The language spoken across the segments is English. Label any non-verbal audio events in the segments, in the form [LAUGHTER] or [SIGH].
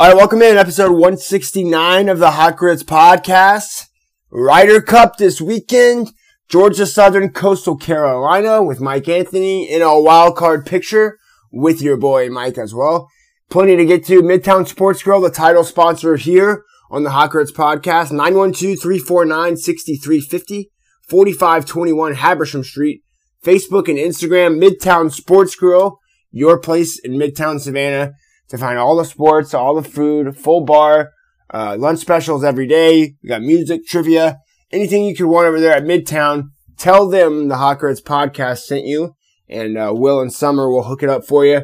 All right, welcome in episode 169 of the Hot Grits podcast. Ryder Cup this weekend. Georgia Southern Coastal Carolina with Mike Anthony in a wild card picture with your boy Mike as well. Plenty to get to. Midtown Sports Grill, the title sponsor here on the Hot Grits podcast. 912-349-6350, 4521 Habersham Street. Facebook and Instagram, Midtown Sports Grill, your place in Midtown Savannah to find all the sports, all the food, full bar, uh, lunch specials every day. We got music, trivia, anything you could want over there at Midtown. Tell them the Grits podcast sent you, and uh, Will and Summer will hook it up for you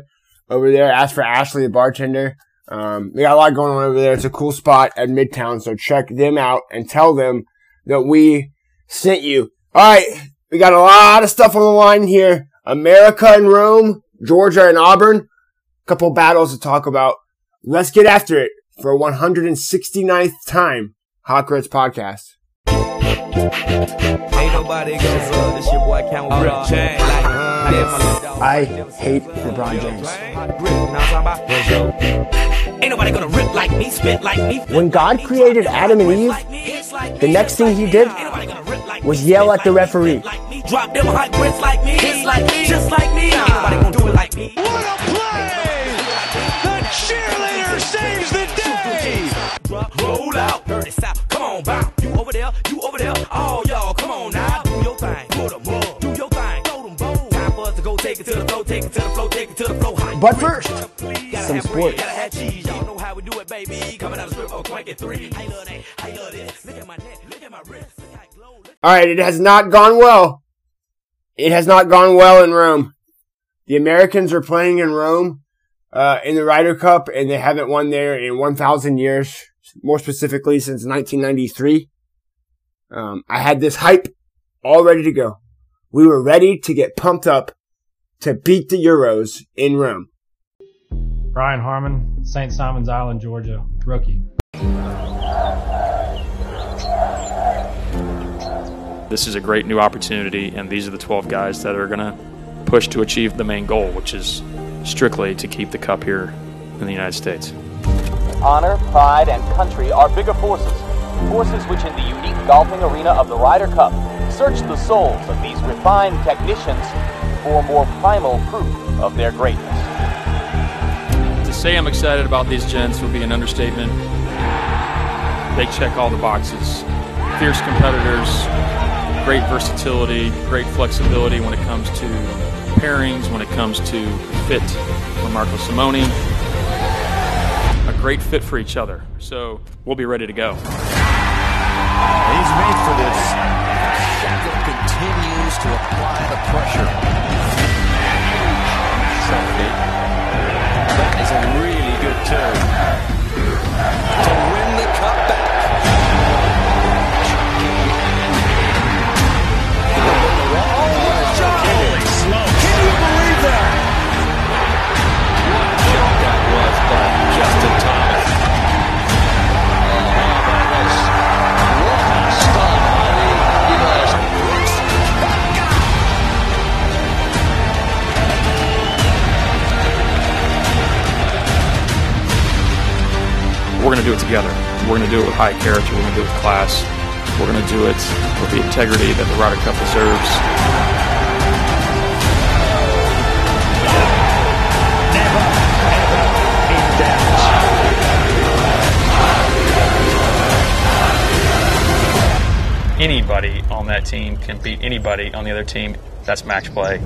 over there. Ask for Ashley, the bartender. Um, we got a lot going on over there. It's a cool spot at Midtown, so check them out and tell them that we sent you. All right, we got a lot of stuff on the line here. America and Rome, Georgia and Auburn couple battles to talk about. Let's get after it for 169th time. Hot Grits Podcast. Ain't nobody goes this your boy Count Chain. I hate LeBron James. Ain't nobody gonna rip like me, spit like me. When God created Adam and Eve, the next thing he did was yell at the referee. Drop them hot grits like me, just like me. Ain't nobody gonna do it like me. Day. Roll out, dirty south. Come on, bounce. You over there, you over there. All y'all, come on now. Do your thing. Put them up. Do your thing. Throw them bones. Time for us to go take it to the flow, take it to the flow, take it to the flow. But first, some sports. Gotta have cheese. Y'all know how we do it, baby. Coming out of script, oh, crank it three. I love that. I love this. Look at my neck. Look at my wrist. All right, it has not gone well. It has not gone well in Rome. The Americans are playing in Rome uh, in the Ryder Cup, and they haven't won there in 1,000 years, more specifically since 1993. Um, I had this hype all ready to go. We were ready to get pumped up to beat the Euros in Rome. Brian Harman, St. Simons Island, Georgia, rookie. This is a great new opportunity, and these are the 12 guys that are going to push to achieve the main goal, which is strictly to keep the cup here in the United States. Honor, pride, and country are bigger forces. Forces which, in the unique golfing arena of the Ryder Cup, search the souls of these refined technicians for more primal proof of their greatness. To say I'm excited about these gents would be an understatement. They check all the boxes. Fierce competitors, great versatility, great flexibility when it comes to pairings, when it comes to fit for Marco Simone. A great fit for each other. So we'll be ready to go. He's made for this. Scheffler continues to apply the pressure. That is a really good turn. We're going to do it together. We're going to do it with high character. We're going to do it with class. We're going to do it with the integrity that the Ryder Cup deserves. Anybody on that team can beat anybody on the other team. That's match play.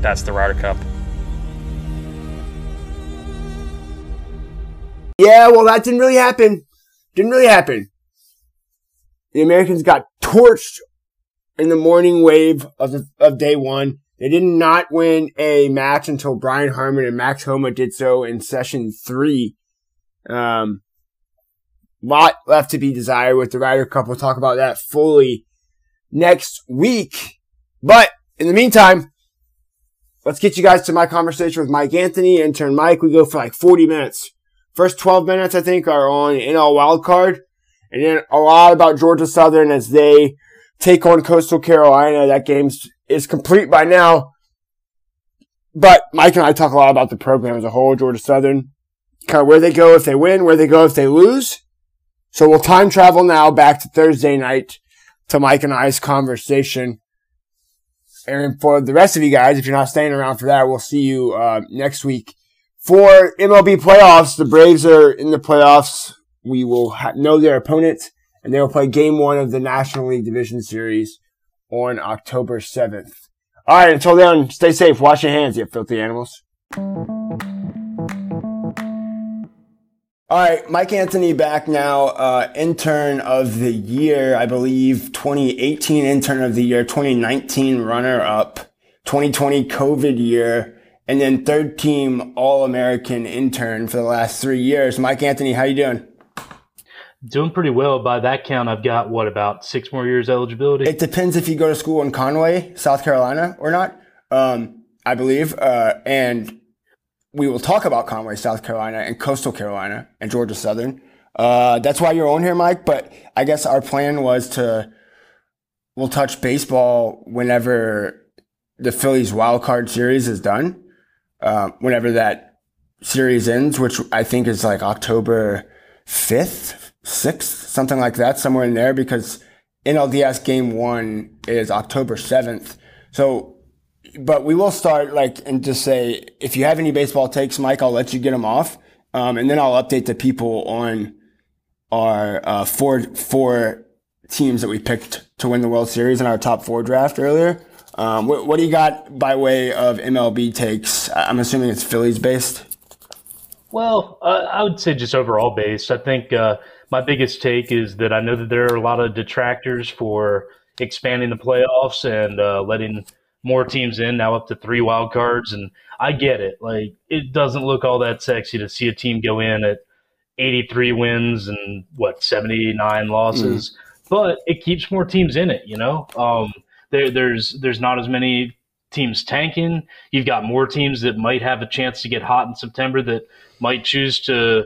That's the Ryder Cup. Yeah, well, that didn't really happen. Didn't really happen. The Americans got torched in the morning wave of, the, of day one. They did not win a match until Brian Harman and Max Homa did so in session three. Um, lot left to be desired with the Ryder Cup. We'll talk about that fully next week. But in the meantime, let's get you guys to my conversation with Mike Anthony. Intern Mike, we go for like 40 minutes. First 12 minutes, I think, are on NL Wild Card. And then a lot about Georgia Southern as they take on Coastal Carolina. That game is complete by now. But Mike and I talk a lot about the program as a whole, Georgia Southern. kind of where they go if they win, where they go if they lose. So we'll time travel now back to Thursday night to Mike and I's conversation. And for the rest of you guys, if you're not staying around for that, we'll see you uh, next week for MLB playoffs. The Braves are in the playoffs. We will ha- know their opponent, and they will play Game One of the National League Division Series on October 7th. All right, until then, stay safe. Wash your hands, you filthy animals. All right, Mike Anthony back now, uh, intern of the year, I believe, 2018 intern of the year, 2019 runner up, 2020 COVID year, and then third team All American intern for the last three years. Mike Anthony, how you doing? Doing pretty well. By that count, I've got what about six more years eligibility? It depends if you go to school in Conway, South Carolina, or not. Um, I believe, uh, and we will talk about Conway, South Carolina, and Coastal Carolina and Georgia Southern. Uh, that's why you're on here, Mike. But I guess our plan was to we'll touch baseball whenever the Phillies wild card series is done. Uh, whenever that series ends, which I think is like October fifth, sixth, something like that, somewhere in there, because NLDS game one is October seventh. So but we will start like and just say if you have any baseball takes, Mike, I'll let you get them off, um, and then I'll update the people on our uh, four four teams that we picked to win the World Series in our top four draft earlier. Um, what, what, do you got by way of MLB takes? I'm assuming it's Phillies based. Well, uh, I would say just overall based. I think uh, my biggest take is that I know that there are a lot of detractors for expanding the playoffs and uh, letting more teams in now up to three wild cards and i get it like it doesn't look all that sexy to see a team go in at 83 wins and what 79 losses mm. but it keeps more teams in it you know um, there, there's there's not as many teams tanking you've got more teams that might have a chance to get hot in september that might choose to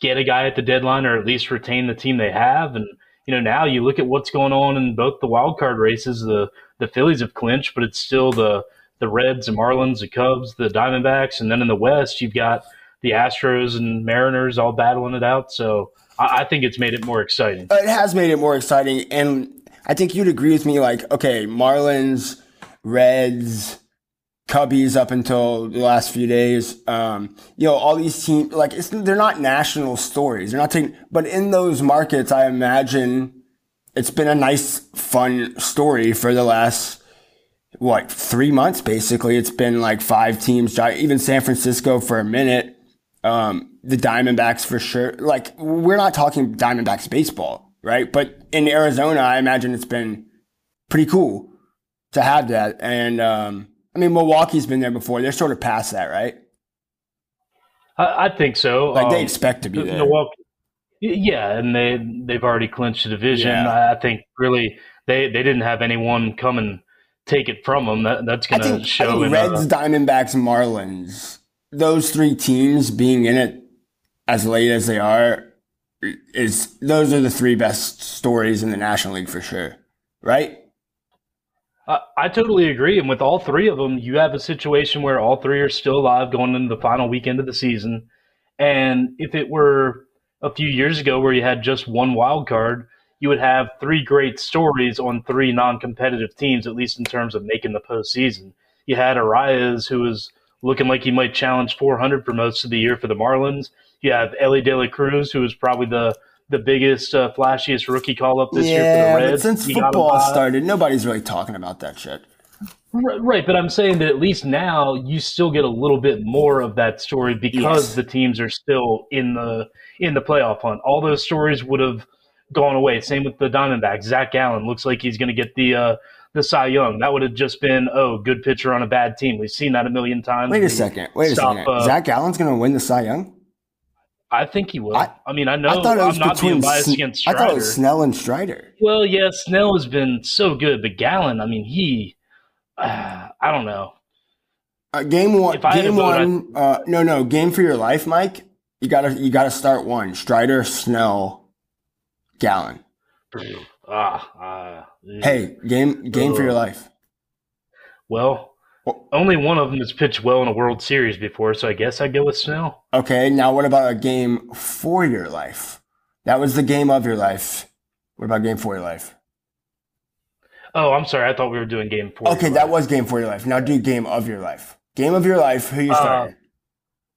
get a guy at the deadline or at least retain the team they have and you know now you look at what's going on in both the wild card races the the Phillies have clinched, but it's still the the Reds, the Marlins, the Cubs, the Diamondbacks, and then in the West you've got the Astros and Mariners all battling it out. So I, I think it's made it more exciting. It has made it more exciting, and I think you'd agree with me. Like, okay, Marlins, Reds. Cubbies up until the last few days. Um, you know, all these teams, like, they're not national stories. They're not taking, but in those markets, I imagine it's been a nice, fun story for the last what three months basically. It's been like five teams, even San Francisco for a minute. Um, the Diamondbacks for sure. Like we're not talking Diamondbacks baseball, right? But in Arizona, I imagine it's been pretty cool to have that. And um, I mean, Milwaukee's been there before. They're sort of past that, right? I, I think so. Like they um, expect to be there. Milwaukee, yeah, and they they've already clinched the division. Yeah. I think really they they didn't have anyone come and take it from them. That, that's going to show. in Reds, Diamondbacks, Marlins. Those three teams being in it as late as they are is those are the three best stories in the National League for sure, right? I totally agree. And with all three of them, you have a situation where all three are still alive going into the final weekend of the season. And if it were a few years ago where you had just one wild card, you would have three great stories on three non-competitive teams, at least in terms of making the postseason. You had Arraez, who was looking like he might challenge 400 for most of the year for the Marlins. You have Elly De La Cruz, who was probably the the biggest, uh, flashiest rookie call up this yeah, year for the Reds. But since football started, nobody's really talking about that shit. Right, but I'm saying that at least now you still get a little bit more of that story because yes. the teams are still in the in the playoff hunt. All those stories would have gone away. Same with the Diamondbacks. Zach Gallen looks like he's going to get the uh, the Cy Young. That would have just been oh, good pitcher on a bad team. We've seen that a million times. Wait a second. Wait stop, a second. Uh, Zach Gallen's going to win the Cy Young. I think he will. I, I mean, I know I thought it was I'm not being biased against Strider. I thought it was Snell and Strider. Well, yeah, Snell has been so good, but Gallen, I mean, he uh, [SIGHS] I don't know. Uh, game one. Game one. uh, no, no. Game for your life, Mike. You gotta, you gotta start one. Strider, Snell, Gallen. [SIGHS] Ah, uh, hey, game, game for your life. Well, Only one of them has pitched well in a World Series before, so I guess I'd go with Snell. Okay, now what about a game for your life? That was the game of your life. What about game for your life? Oh, I'm sorry. I thought we were doing game four. Okay, that was game for your life. Now do game of your life. Game of your life. Who you Uh, starting?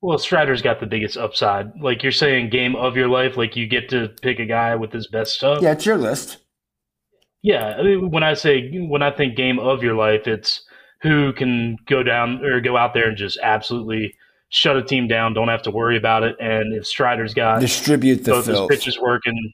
Well, Strider's got the biggest upside. Like you're saying, game of your life. Like you get to pick a guy with his best stuff. yeah, it's your list. Yeah, I mean, when I say when I think game of your life, it's who can go down or go out there and just absolutely shut a team down. Don't have to worry about it. And if Strider's got Distribute the both his pitches working,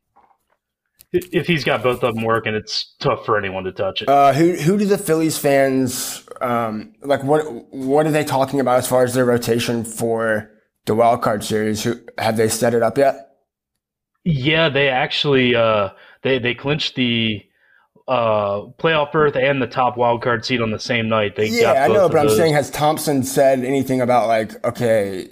if he's got both of them working, it's tough for anyone to touch it. Uh, who who do the Phillies fans um, like? What what are they talking about as far as their rotation for the wild card series? Who have they set it up yet? Yeah, they actually uh, they they clinched the uh, playoff berth and the top wild card seat on the same night. They Yeah, got I know, but I'm those. saying, has Thomson said anything about like, okay,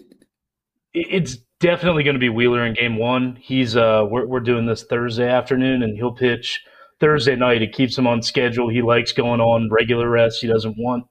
it's definitely going to be Wheeler in game one. He's uh, we're we're doing this Thursday afternoon, and he'll pitch Thursday night. It keeps him on schedule. He likes going on regular rest. He doesn't want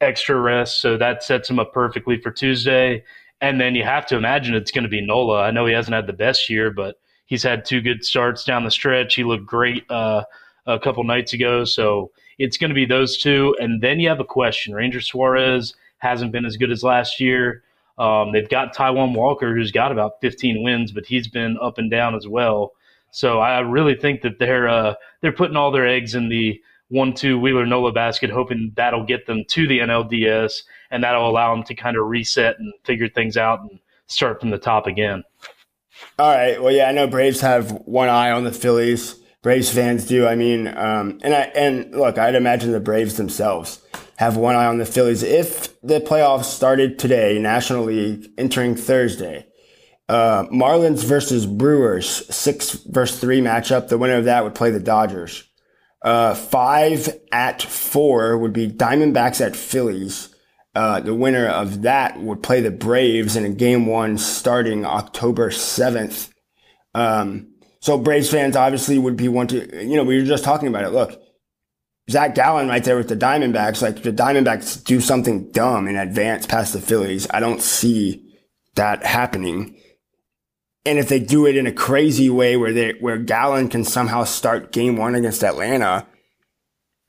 extra rest, so that sets him up perfectly for Tuesday. And then you have to imagine it's going to be Nola. I know he hasn't had the best year, but he's had two good starts down the stretch. He looked great uh, a couple nights ago, so it's going to be those two. And then you have a question: Ranger Suarez hasn't been as good as last year. Um, they've got Taijuan Walker, who's got about 15 wins, but he's been up and down as well. So I really think that they're uh, they're putting all their eggs in the one-two Wheeler Nola basket, hoping that'll get them to the NLDS, and that'll allow them to kind of reset and figure things out and start from the top again. All right. Well, yeah, I know Braves have one eye on the Phillies. Braves fans do. I mean, um, and I and look, I'd imagine the Braves themselves have one eye on the Phillies. If the playoffs started today, National League entering Thursday, uh, Marlins versus Brewers, six versus three matchup. The winner of that would play the Dodgers. Uh, five at four would be Diamondbacks at Phillies. Uh, the winner of that would play the Braves in a game one starting October 7th. Um, so Braves fans obviously would be one to, you know, we were just talking about it. Look, Zach Gallen right there with the Diamondbacks. Like the Diamondbacks do something dumb and advance past the Phillies. I don't see that happening. And if they do it in a crazy way where they, where Gallen can somehow start game one against Atlanta,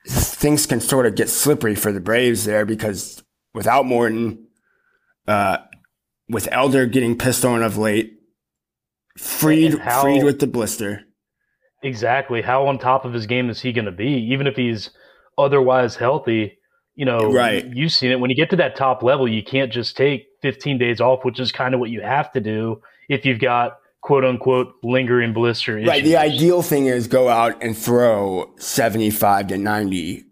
things can sort of get slippery for the Braves there because without Morton, uh, with Elder getting pissed on of late, Fried, how- Fried with the blister. Exactly. How on top of his game is he going to be? Even if he's otherwise healthy, you know, Right. you've seen it. When you get to that top level, you can't just take 15 days off, which is kind of what you have to do if you've got quote unquote lingering blister issues. Right. The ideal thing is go out and throw 75 to 90.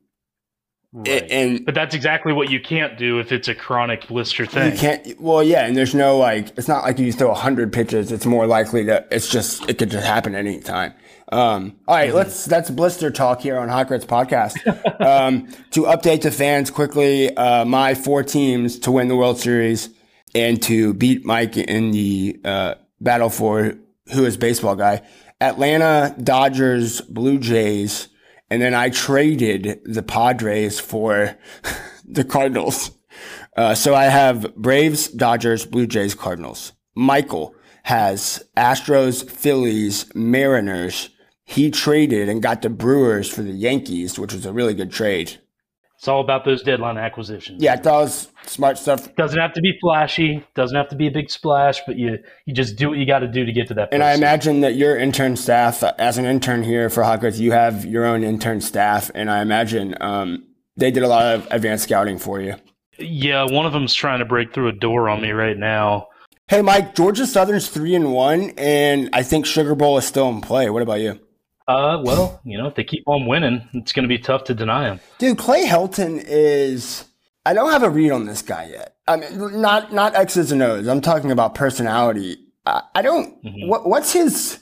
Right. And but that's exactly what you can't do if it's a chronic blister thing. you can't, well, yeah. And there's no like, it's not like you throw 100 pitches. It's more likely that it's just, it could just happen at any time. Um, all right, let's, that's blister talk here on Hot Grits podcast. [LAUGHS] um, to update the fans quickly, uh, my four teams to win the World Series and to beat Mike in the, uh, battle for who is baseball guy. Atlanta, Dodgers, Blue Jays, and then I traded the Padres for [LAUGHS] the Cardinals. Uh, so I have Braves, Dodgers, Blue Jays, Cardinals. Michael has Astros, Phillies, Mariners. He traded and got the Brewers for the Yankees, which was a really good trade. It's all about those deadline acquisitions. Yeah, I thought it was smart stuff. Doesn't have to be flashy. Doesn't have to be a big splash, but you you just do what you got to do to get to that. And I imagine that your intern staff, uh, as an intern here for Grits, you have your own intern staff, and I imagine um, they did a lot of advanced scouting for you. Yeah, one of them's trying to break through a door on me right now. Hey, Mike, Georgia Southern's three and one, and I think Sugar Bowl is still in play. What about you? Uh, well, you know, if they keep on winning, it's going to be tough to deny them. Dude, Clay Helton is. I don't have a read on this guy yet. I mean, not not X's and O's. I'm talking about personality. I, I don't. What what's his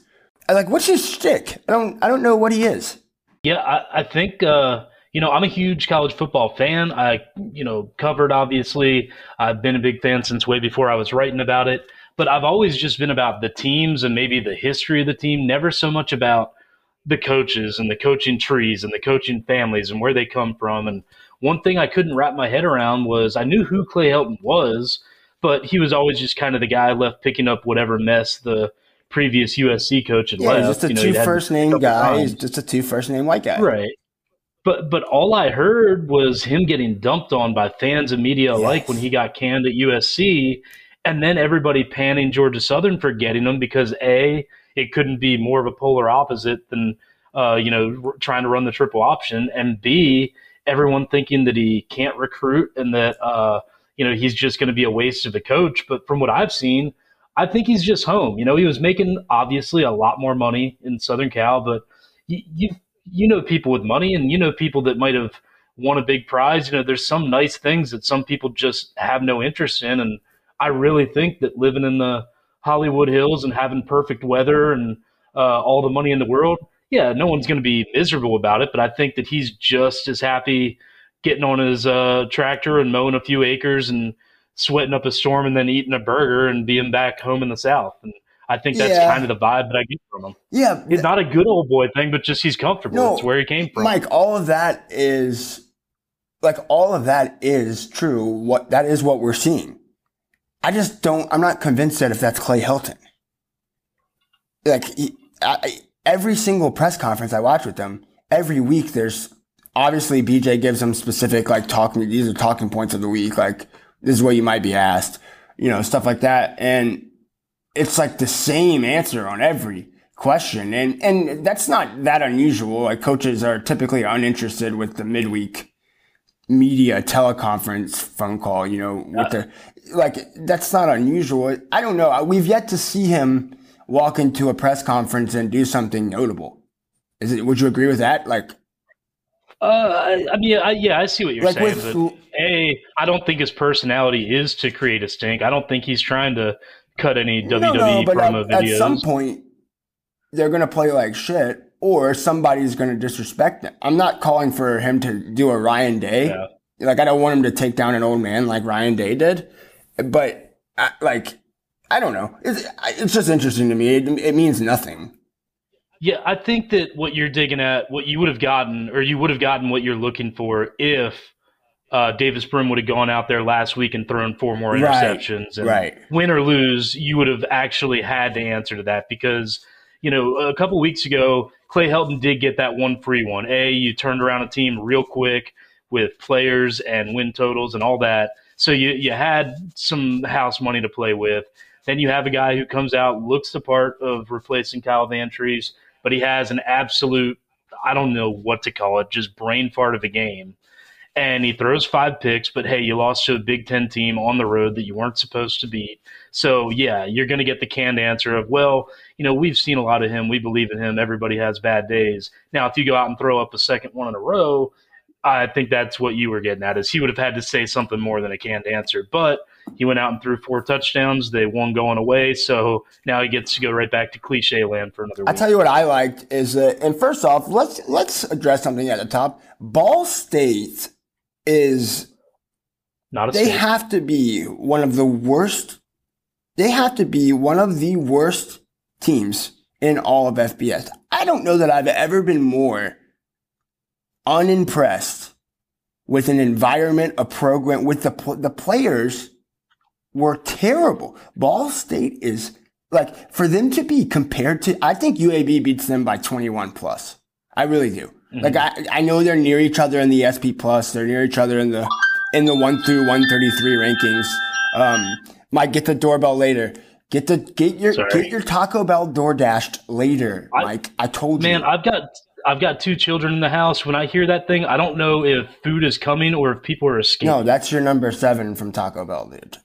like? What's his shtick? I don't. I don't know what he is. Yeah, I, I think uh, you know I'm a huge college football fan. I you know covered obviously. I've been a big fan since way before I was writing about it. But I've always just been about the teams and maybe the history of the team. Never so much about the coaches and the coaching trees and the coaching families and where they come from and one thing I couldn't wrap my head around was I knew who Clay Helton was, but he was always just kind of the guy left picking up whatever mess the previous USC coach had Yeah, left. just a You know, two first name guy. He's just a two first name white guy. Right. But but all I heard was him getting dumped on by fans and media alike Yes. when he got canned at USC, and then everybody panning Georgia Southern for getting him because a it couldn't be more of a polar opposite than uh, you know r- trying to run the triple option, and b everyone thinking that he can't recruit and that uh, you know he's just going to be a waste of a coach. But from what I've seen, I think he's just home. You know, he was making obviously a lot more money in Southern Cal, but you, you you know people with money and you know people that might have won a big prize. You know, there's some nice things that some people just have no interest in, and I really think that living in the Hollywood Hills and having perfect weather and uh, all the money in the world, yeah, no one's going to be miserable about it. But I think that he's just as happy getting on his uh, tractor and mowing a few acres and sweating up a storm and then eating a burger and being back home in the South. And I think that's Yeah. kind of the vibe that I get from him. Yeah, It's not a good old boy thing, but just he's comfortable. No, it's where he came from. Mike, all of that is like all of that is true. What that is what we're seeing. I just don't. I'm not convinced that if that's Clay Helton. Like he, I, I- every single press conference I watch with them, every week there's obviously BJ gives them specific like talking. These are talking points of the week. Like this is what you might be asked. You know stuff like that, and it's like the same answer on every question. And, and that's not that unusual. Like coaches are typically uninterested with the midweek media teleconference phone call, you know, with the, like, that's not unusual. I don't know. We've yet to see him walk into a press conference and do something notable. Is it, would you agree with that? Like, Uh, I, I mean, I, yeah, I see what you're like saying. with, but a, I don't think his personality is to create a stink. I don't think he's trying to cut any no, WWE no, but promo at, videos. at some point, they're going to play like shit or somebody's going to disrespect them. I'm not calling for him to do a Ryan Day. Yeah. Like, I don't want him to take down an old man like Ryan Day did. But, I, like, I don't know. It's, it's just interesting to me. It, it means nothing. Yeah, I think that what you're digging at, what you would have gotten, or you would have gotten what you're looking for if uh, Davis Brin would have gone out there last week and thrown four more Right, interceptions. And right. Win or lose, you would have actually had the answer to that because, you know, a couple weeks ago, Clay Helton did get that one free one. A, you turned around a team real quick with players and win totals and all that. So you, you had some house money to play with. Then you have a guy who comes out, looks the part of replacing Kyle Vantrease, but he has an absolute, I don't know what to call it, just brain fart of a game. And he throws five picks, but hey, you lost to a Big Ten team on the road that you weren't supposed to beat. So, yeah, you're going to get the canned answer of, well, you know, we've seen a lot of him. We believe in him. Everybody has bad days. Now, if you go out and throw up a second one in a row, I think that's what you were getting at is he would have had to say something more than a canned answer. But he went out and threw four touchdowns. They won going away. So now he gets to go right back to cliche land for another one. I tell you what I liked is that, and first off, let's let's address something at the top. Ball State is Not a they state. have to be one of the worst. They have to be one of the worst teams in all of FBS. I don't know that I've ever been more unimpressed with an environment, a program, with the the players were terrible. Ball State is like for them to be compared to. I think UAB beats them by twenty one plus. I really do. Like I, I know they're near each other in the SP plus. They're near each other in the in the one through one thirty three rankings. Um, Mike, get the doorbell later. Get the get your Sorry. get your Taco Bell door dashed later, I- Mike. I told Man, you. Man, I've got I've got two children in the house. When I hear that thing, I don't know if food is coming or if people are escaping. no, that's your number seven from Taco Bell, dude.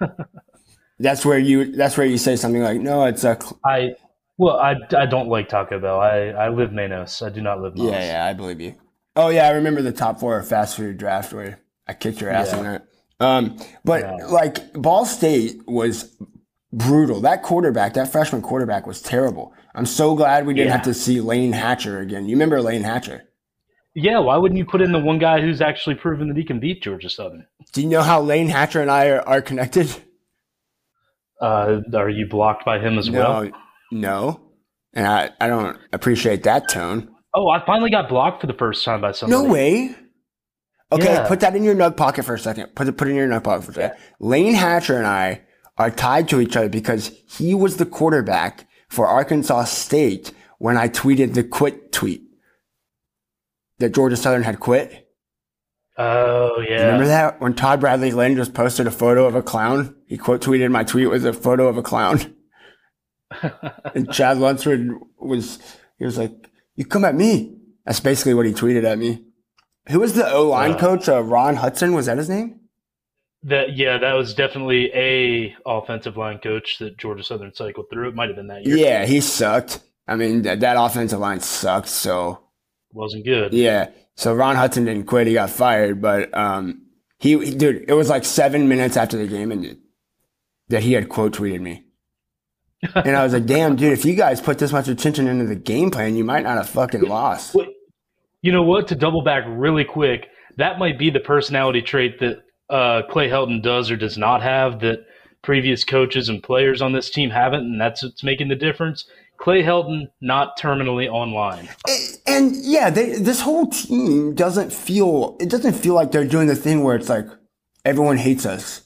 [LAUGHS] that's where you. That's where you say something like, "No, it's a." Cl- I well, I, I don't like Taco Bell. I, I live Manos. I do not live Moss. yeah, yeah, I believe you. Oh yeah, I remember the top four fast food draft where I kicked your ass Yeah. on that. Um, but Yeah. like Ball State was brutal. That quarterback, that freshman quarterback, was terrible. I'm so glad we didn't Yeah. have to see Lane Hatcher again. You remember Lane Hatcher? Yeah, why wouldn't you put in the one guy who's actually proven that he can beat Georgia Southern? Do you know how Lane Hatcher and I are, are connected? Uh, are you blocked by him as well? No, no. And I, I don't appreciate that tone. Oh, I finally got blocked for the first time by somebody. No way. Okay, Yeah. put that in your nug pocket for a second. Put it put it in your nug pocket for a second. Lane Hatcher and I are tied to each other because he was the quarterback for Arkansas State when I tweeted the quit tweet that Georgia Southern had quit. Oh yeah. Remember that when Todd Bradley Lynn just posted a photo of a clown? He quote tweeted my tweet was a photo of a clown. [LAUGHS] and Chad Lunsford was he was like, "You come at me." That's basically what he tweeted at me. Who was the O line Uh, coach? Uh, Ron Hudson was that his name? That yeah, that was definitely a offensive line coach that Georgia Southern cycled through. It might have been that year. Yeah, he sucked. I mean, that, that offensive line sucked. So wasn't good. yeah, so Ron Hudson didn't quit; he got fired. But um, he, dude, it was like seven minutes after the game ended that he had quote tweeted me. [LAUGHS] and I was like, damn, dude, if you guys put this much attention into the game plan, you might not have fucking lost. You know what? To double back really quick, that might be the personality trait that uh, Clay Helton does or does not have that previous coaches and players on this team haven't, and that's what's making the difference. Clay Helton not terminally online. And, and yeah, they, this whole team doesn't feel, it doesn't feel like they're doing the thing where it's like, everyone hates us.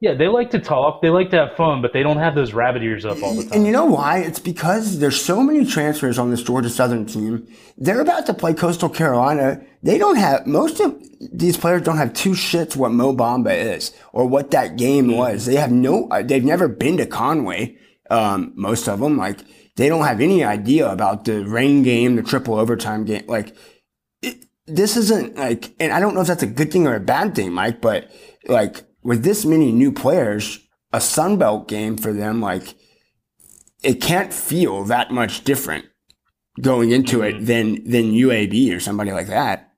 Yeah, they like to talk, they like to have fun, but they don't have those rabbit ears up all the time. And you know why? It's because there's so many transfers on this Georgia Southern team. They're about to play Coastal Carolina. They don't have most of these players don't have two shits what Mo Bamba is or what that game was. They have no. They've never been to Conway. Um, most of them like they don't have any idea about the rain game, the triple overtime game. Like it, this isn't like, and I don't know if that's a good thing or a bad thing, Mike. But like with this many new players, a Sunbelt game for them, like it can't feel that much different going into it mm-hmm. than than UAB or somebody like that.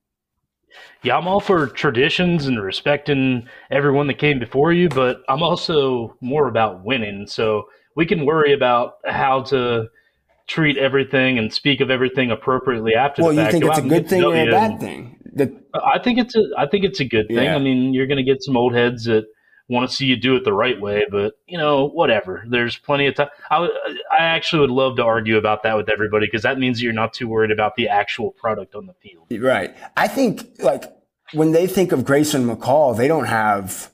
Yeah, I'm all for traditions and respecting everyone that came before you, but I'm also more about winning. So we can worry about how to treat everything and speak of everything appropriately after Well, you think Go it's a good thing or a bad thing? The, I think it's a I think it's a good thing. Yeah. I mean, you're going to get some old heads that want to see you do it the right way, but you know, whatever. There's plenty of time. I I actually would love to argue about that with everybody because that means you're not too worried about the actual product on the field. right. I think like when they think of Grayson McCall, they don't have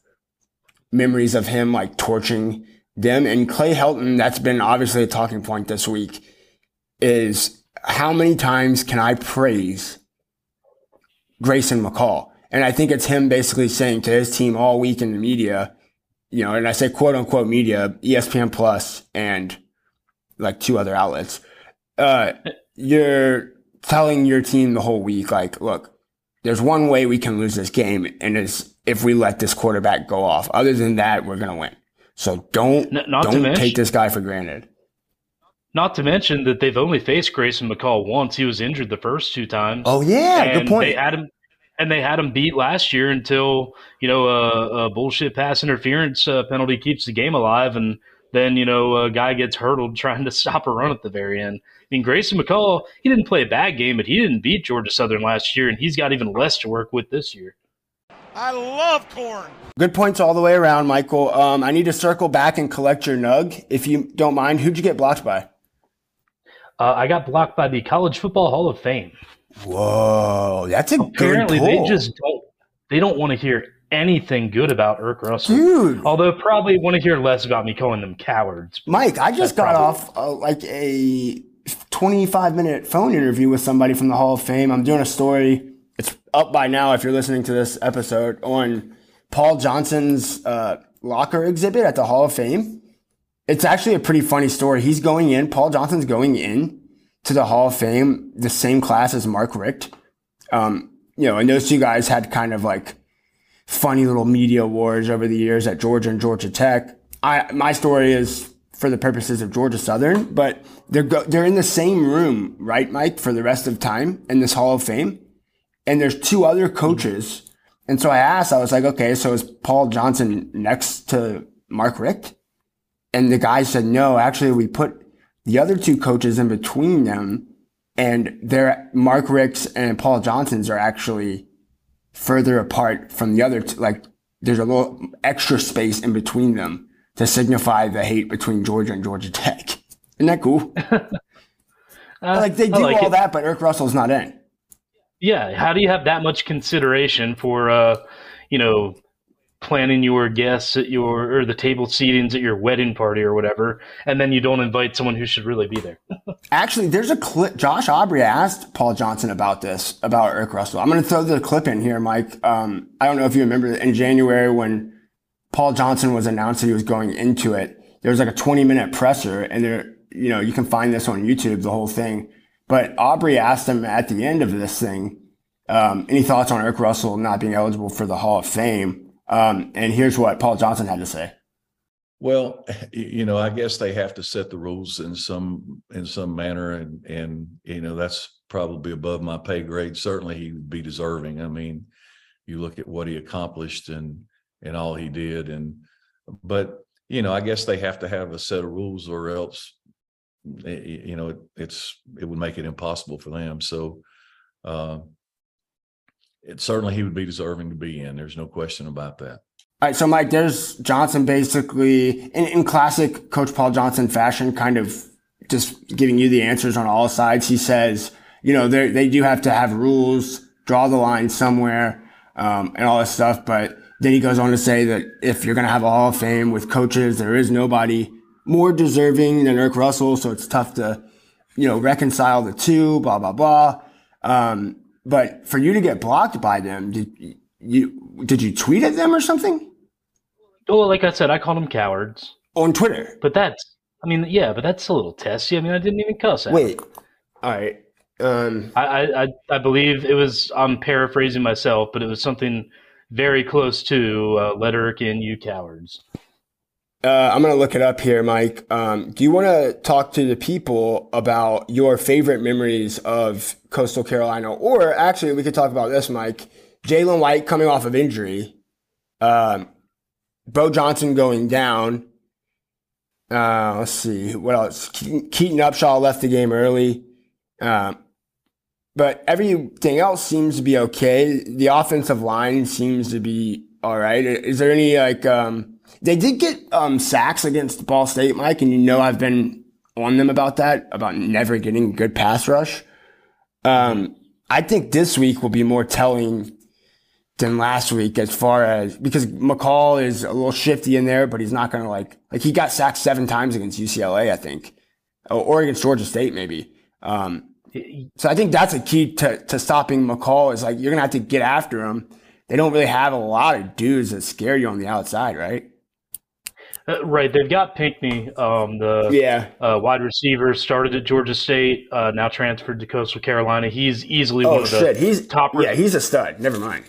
memories of him like torching them. And Clay Helton, that's been obviously a talking point this week, is how many times can I praise Grayson McCall? And I think it's him basically saying to his team all week in the media, you know, and I say quote unquote media, ESPN Plus and like two other outlets. Uh, you're telling your team the whole week, like, look, there's one way we can lose this game, and it's if we let this quarterback go off. Other than that, we're gonna win. So don't N- not don't mention- take this guy for granted. Not to mention that they've only faced Grayson McCall once. He was injured the first two times. Oh yeah, and good point. They had him, and they had him beat last year until you know a, a bullshit pass interference uh, penalty keeps the game alive, and then you know a guy gets hurdled [LAUGHS] trying to stop a run at the very end. I mean, Grayson McCall, he didn't play a bad game, but he didn't beat Georgia Southern last year, and he's got even less to work with this year. I love corn. Good points all the way around, Michael. Um, I need to circle back and collect your nug, if you don't mind. Who'd you get blocked by? Uh, I got blocked by the College Football Hall of Fame. Whoa, that's a good one. Apparently, they just don't. They don't want to hear anything good about Erk Russell. dude. Although probably want to hear less about me calling them cowards. Mike, I just got off uh, like a 25 minute phone interview with somebody from the Hall of Fame. I'm doing a story. It's up by now if you're listening to this episode on Paul Johnson's uh, locker exhibit at the Hall of Fame. It's actually a pretty funny story. He's going in, Paul Johnson's going in to the Hall of Fame, the same class as Mark Richt. Um, you know, and those two guys had kind of like funny little media wars over the years at Georgia and Georgia Tech. I my story is for the purposes of Georgia Southern, but they're go, they're in the same room, right, Mike, for the rest of time in this Hall of Fame. And there's two other coaches. And so I asked, I was like, okay, so is Paul Johnson next to Mark Richt? And the guy said, no, actually, we put the other two coaches in between them, and they're Mark Richt and Paul Johnson's are actually further apart from the other. T- like there's a little extra space in between them to signify the hate between Georgia and Georgia Tech. [LAUGHS] Isn't that cool? [LAUGHS] Uh, like they do like all it. that, but Erk Russell's not in. Yeah, how do you have that much consideration for, uh, you know, planning your guests at your or the table seatings at your wedding party or whatever, and then you don't invite someone who should really be there? Actually, there's a clip. Josh Aubrey asked Paul Johnson about this about Erk Russell. I'm going to throw the clip in here, Mike. Um, I don't know if you remember in January when Paul Johnson was announced that he was going into it. There was like a 20 minute presser, and there, you know, you can find this on YouTube, the whole thing. But Aubrey asked him at the end of this thing, um, any thoughts on Erk Russell not being eligible for the Hall of Fame? Um, and here's what Paul Johnson had to say. Well, you know, I guess they have to set the rules in some in some manner, and and you know that's probably above my pay grade. Certainly, he would be deserving. I mean, you look at what he accomplished and and all he did, and but you know, I guess they have to have a set of rules, or else you know, it, it's it would make it impossible for them. So, uh, it certainly he would be deserving to be in. There's no question about that. All right, so Mike, there's Johnson basically in, in classic Coach Paul Johnson fashion, kind of just giving you the answers on all sides. He says, you know, they they do have to have rules, draw the line somewhere, um, and all this stuff. But then he goes on to say that if you're going to have a Hall of Fame with coaches, there is nobody more deserving than Erk Russell, so it's tough to, you know, reconcile the two, blah, blah, blah. Um, but for you to get blocked by them, did you, did you tweet at them or something? Well, like I said, I called them cowards. On Twitter? But that's, I mean, yeah, but that's a little testy. I mean, I didn't even cuss at Wait. All right. Um, I, I, I believe it was, I'm paraphrasing myself, but it was something very close to uh, let Erk in, you cowards. Uh, I'm going to look it up here, Mike. Um, do you want to talk to the people about your favorite memories of Coastal Carolina? Or actually, we could talk about this, Mike. Jalen White coming off of injury, um, Bo Johnson going down. Uh, let's see what else. Keaton Upshaw left the game early, um, but everything else seems to be okay. The offensive line seems to be all right. Is there any like? Um, they did get um, sacks against Ball State, Mike, and you know I've been on them about that, about never getting a good pass rush. Um, I think this week will be more telling than last week as far as because McCall is a little shifty in there, but he's not going to like like he got sacked seven times against UCLA, I think, or against Georgia State maybe. Um, so I think that's a key to to stopping McCall is like you're gonna have to get after him. They don't really have a lot of dudes that scare you on the outside, right? Uh, right, they've got Pinckney, um, the yeah uh, wide receiver, started at Georgia State, uh, now transferred to Coastal Carolina. He's easily oh, one of shit. he's, top. Yeah, he's a stud. Never mind.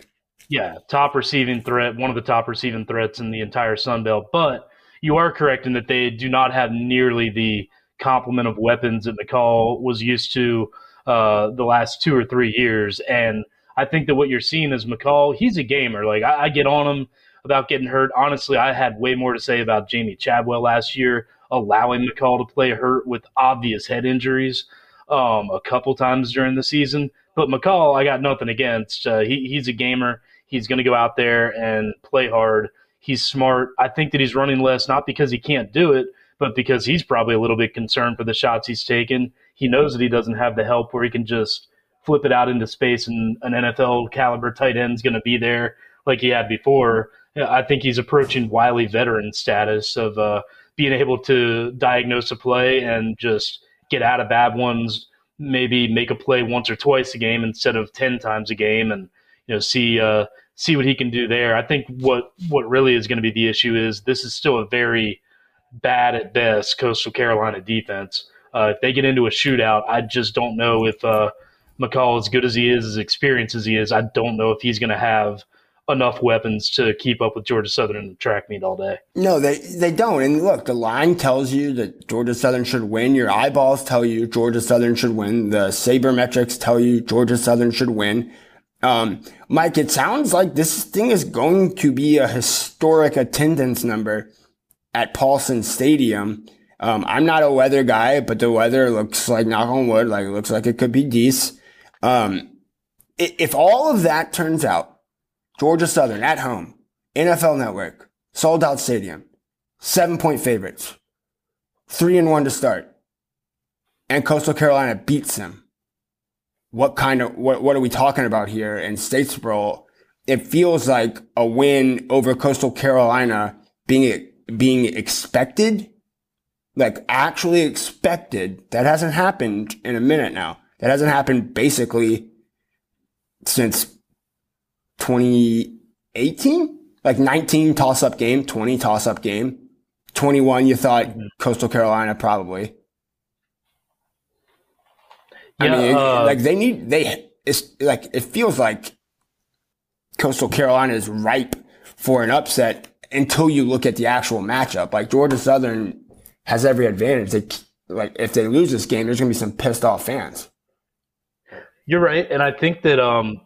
Yeah, top receiving threat, one of the top receiving threats in the entire Sun Belt. But you are correct in that they do not have nearly the complement of weapons that McCall was used to uh, the last two or three years. And I think that what you're seeing is McCall. He's a gamer. Like I, I get on him about getting hurt. Honestly, I had way more to say about Jamie Chadwell last year, allowing McCall to play hurt with obvious head injuries um, a couple times during the season. But McCall, I got nothing against. Uh, he, he's a gamer. He's going to go out there and play hard. He's smart. I think that he's running less, not because he can't do it, but because he's probably a little bit concerned for the shots he's taken. He knows that he doesn't have the help where he can just flip it out into space and an NFL caliber tight end is going to be there like he had before. I think he's approaching wily veteran status of uh, being able to diagnose a play and just get out of bad ones, maybe make a play once or twice a game instead of ten times a game, and you know see uh, see what he can do there. I think what what really is going to be the issue is this is still a very bad at best Coastal Carolina defense. Uh, if they get into a shootout, I just don't know if uh, McCall, as good as he is, as experienced as he is, I don't know if he's going to have enough weapons to keep up with Georgia Southern the track meet all day. No, they they don't. And look, the line tells you that Georgia Southern should win. Your eyeballs tell you Georgia Southern should win. The sabermetrics tell you Georgia Southern should win. Um, Mike, it sounds like this thing is going to be a historic attendance number at Paulson Stadium. Um, I'm not a weather guy, but the weather looks like knock on wood, like it looks like it could be decent. Um, if all of that turns out, Georgia Southern at home, NFL Network, sold out stadium, seven point favorites, three and one to start, and Coastal Carolina beats them. what kind of what what are we talking about here in Statesboro? It feels like a win over Coastal Carolina being being expected, like actually expected. That hasn't happened in a minute now. That hasn't happened basically since 2018, like 19 toss up game, 20 toss up game, 21. You thought Coastal Carolina probably. I Yeah, mean, uh, like they need they. It's like it feels like Coastal Carolina is ripe for an upset until you look at the actual matchup. Like Georgia Southern has every advantage. They, like if they lose this game, there's gonna be some pissed off fans. You're right, and I think that um,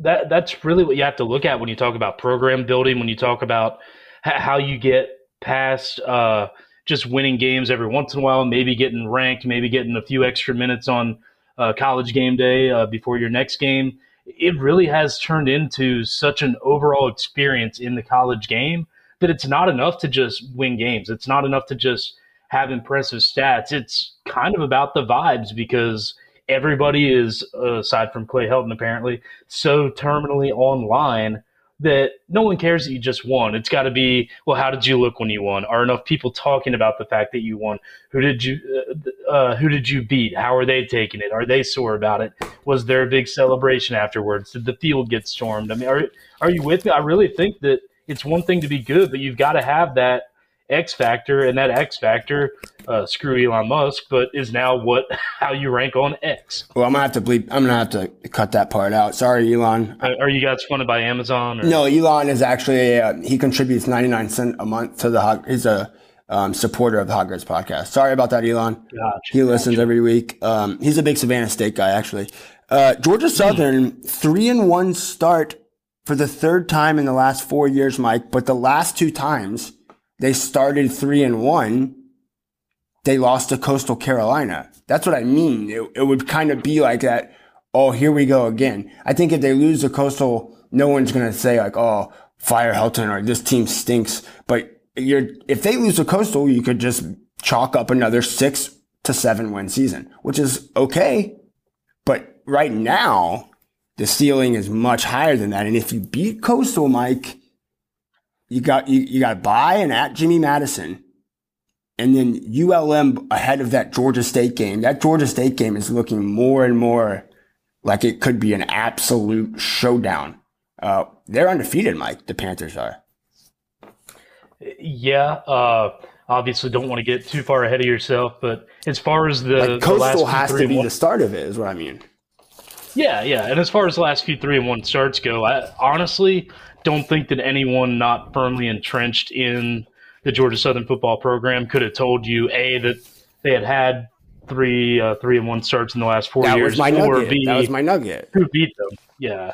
that that's really what you have to look at when you talk about program building. When you talk about how you get past uh, just winning games every once in a while, maybe getting ranked, maybe getting a few extra minutes on uh, college game day uh, before your next game. It really has turned into such an overall experience in the college game that it's not enough to just win games. It's not enough to just have impressive stats. It's kind of about the vibes because everybody is, uh, aside from Clay Helton, apparently, so terminally online that no one cares that you just won. It's got to be, well, how did you look when you won? Are enough people talking about the fact that you won? Who did you, uh, uh, who did you beat? How are they taking it? Are they sore about it? Was there a big celebration afterwards? Did the field get stormed? I mean, are are you with me? I really think that it's one thing to be good, but you've got to have that X factor, and that X factor, uh, screw Elon Musk, but is now what [LAUGHS] how you rank on X. Well, I'm gonna have to bleep. I'm gonna have to cut that part out. Sorry, Elon. Are, are you guys funded by Amazon? Or? No, Elon is actually uh, he contributes 99 cent a month to the Hog. He's a um, supporter of the Riz podcast. Sorry about that, Elon. Gotcha. He listens every week. Um, he's a big Savannah State guy, actually. Uh, Georgia Southern three and one start for the third time in the last four years, Mike. But the last two times they started three and one, they lost to Coastal Carolina. That's what I mean. It, it would kind of be like that. Oh, here we go again. I think if they lose to Coastal, no one's gonna say like, "Oh, fire Helton" or "This team stinks." But you're if they lose to Coastal, you could just chalk up another six to seven win season, which is okay. But right now, the ceiling is much higher than that. And if you beat Coastal, Mike, you got you, you got by and at Jimmy Madison, and then ULM ahead of that Georgia State game. That Georgia State game is looking more and more like it could be an absolute showdown. Uh, they're undefeated, Mike. The Panthers are. Yeah. Uh, obviously, don't want to get too far ahead of yourself, but as far as the, Like the Coastal few has to be one- the start of it, is what I mean. Yeah, yeah. And as far as the last few three and one starts go, I honestly don't think that anyone not firmly entrenched in the Georgia Southern football program could have told you a that they had had three uh, three and one starts in the last four That years, was my nugget. b That was my nugget. who beat them. Yeah.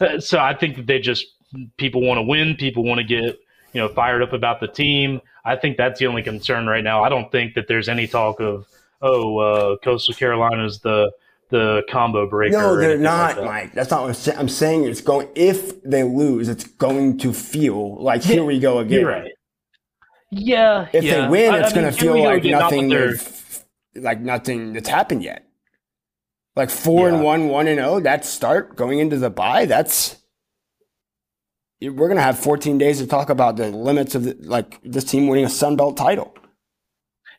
Uh, So I think that they just people want to win. People want to get you know fired up about the team. I think that's the only concern right now. I don't think that there's any talk of oh uh, Coastal Carolina's the the combo breaker. No, they're anything like that. Mike. That's not what I'm saying. I'm saying it's going. If they lose, it's going to feel like here we go again. You're right. Yeah. If yeah. they win, it's going to feel go like nothing. Like nothing that's happened yet. Like four Yeah. and one, one and zero. That start going into the bye. That's we're going to have 14 days to talk about the limits of the, like this team winning a Sun Belt title.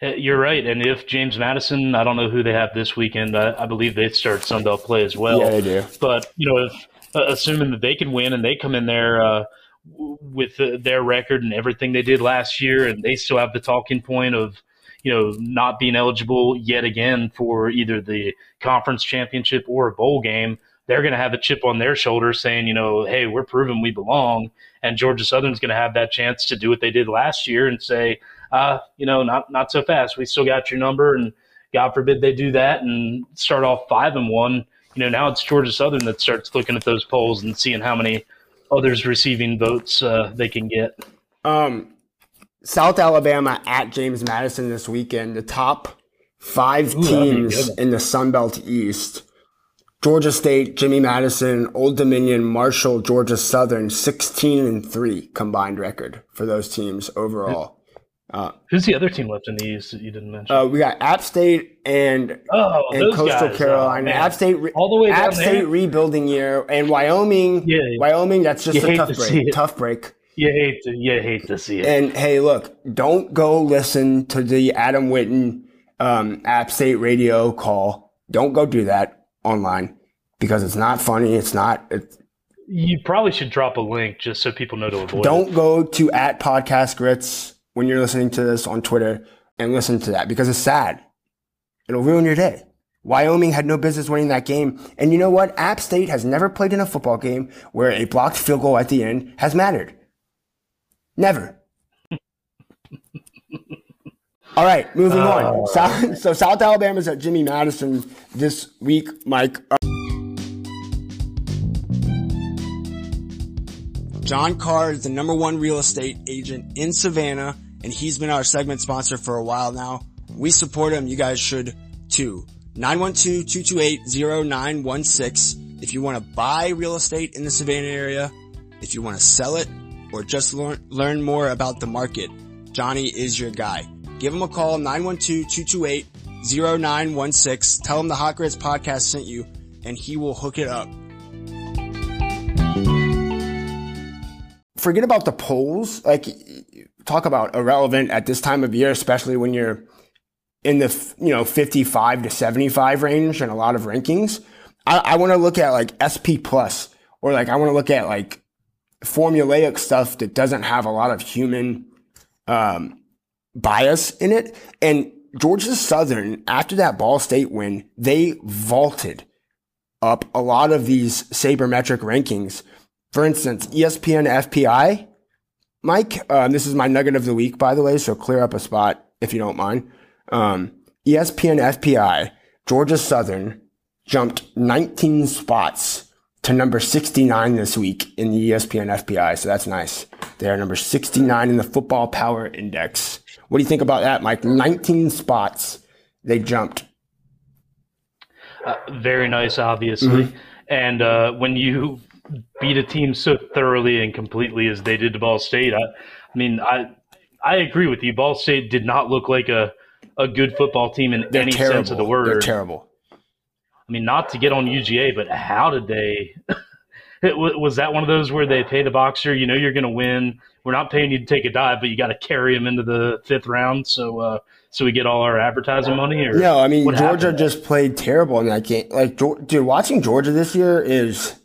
Uh, You're right. And if James Madison, I don't know who they have this weekend. I, I believe they start Sunbelt play as well. yeah, they do. But you know, if uh, assuming that they can win and they come in there uh, with uh, their record and everything they did last year, and they still have the talking point of you know not being eligible yet again for either the conference championship or a bowl game, they're going to have a chip on their shoulder saying, you know, hey, we're proving we belong. And Georgia Southern's going to have that chance to do what they did last year and say, uh, you know, not not so fast. We still got your number, and God forbid they do that and start off five and one. You know, now it's Georgia Southern that starts looking at those polls and seeing how many others receiving votes uh, they can get. Um, South Alabama at James Madison this weekend. The top five Ooh, that'd be a teams in the Sun Belt East. Georgia State, Jimmy Madison, Old Dominion, Marshall, Georgia Southern, 16 and 3 combined record for those teams overall. Uh, Who's the other team left in the East that you didn't mention? uh, we got App State and oh, and Coastal guys, Carolina. oh. App State, re- all the way App State there. rebuilding year, and Wyoming. Yeah. Wyoming. That's just You a tough to break. Tough break. You hate to you hate to see it. And hey, look, don't go listen to the Adam Witten um, App State radio call. Don't go do that online because it's not funny. It's not. It's, you probably should drop a link just so people know to avoid. don't it. go to at podcast grits when you're listening to this on Twitter and listen to that because it's sad. It'll ruin your day. Wyoming had no business winning that game. And you know what? App State has never played in a football game where a blocked field goal at the end has mattered. Never. [LAUGHS] All right, moving on. Uh. South, [LAUGHS] so South Alabama's at Jimmy Madison this week, Mike. John Carr is the number one real estate agent in Savannah, and he's been our segment sponsor for a while now. We support him. You guys should too. 912-228-0916 if you want to buy real estate in the Savannah area, if you want to sell it, or just learn, learn more about the market. Johnny is your guy. Give him a call, 912-228-0916. Tell him the Hot Grits podcast sent you, and he will hook it up. forget about the polls. Like, talk about irrelevant at this time of year, especially when you're in the you know 55 to 75 range in a lot of rankings. I, I want to look at like SP plus or like I want to look at like formulaic stuff that doesn't have a lot of human um, bias in it. And Georgia Southern, after that Ball State win, they vaulted up a lot of these sabermetric rankings. For instance, ESPN FPI, Mike, um, this is my nugget of the week, by the way, so clear up a spot if you don't mind. Um, ESPN FPI, Georgia Southern jumped 19 spots to number 69 this week in the ESPN FPI, so that's nice. They are number 69 in the Football Power Index. What do you think about that, Mike? 19 spots they jumped. Uh, very nice, obviously. Mm-hmm. And uh, when you beat a team so thoroughly and completely as they did to Ball State, I, I mean, I I agree with you. Ball State did not look like a, a good football team in They're any terrible. sense of the word. They're terrible. I mean, not to get on UGA, but how did they? [LAUGHS] it, was that one of those where they pay the boxer? You know, you're going to win. We're not paying you to take a dive, but you got to carry him into the fifth round, so uh, so we get all our advertising money. Or No, I mean Georgia happened? just played terrible in that game. Like, dude, watching Georgia this year is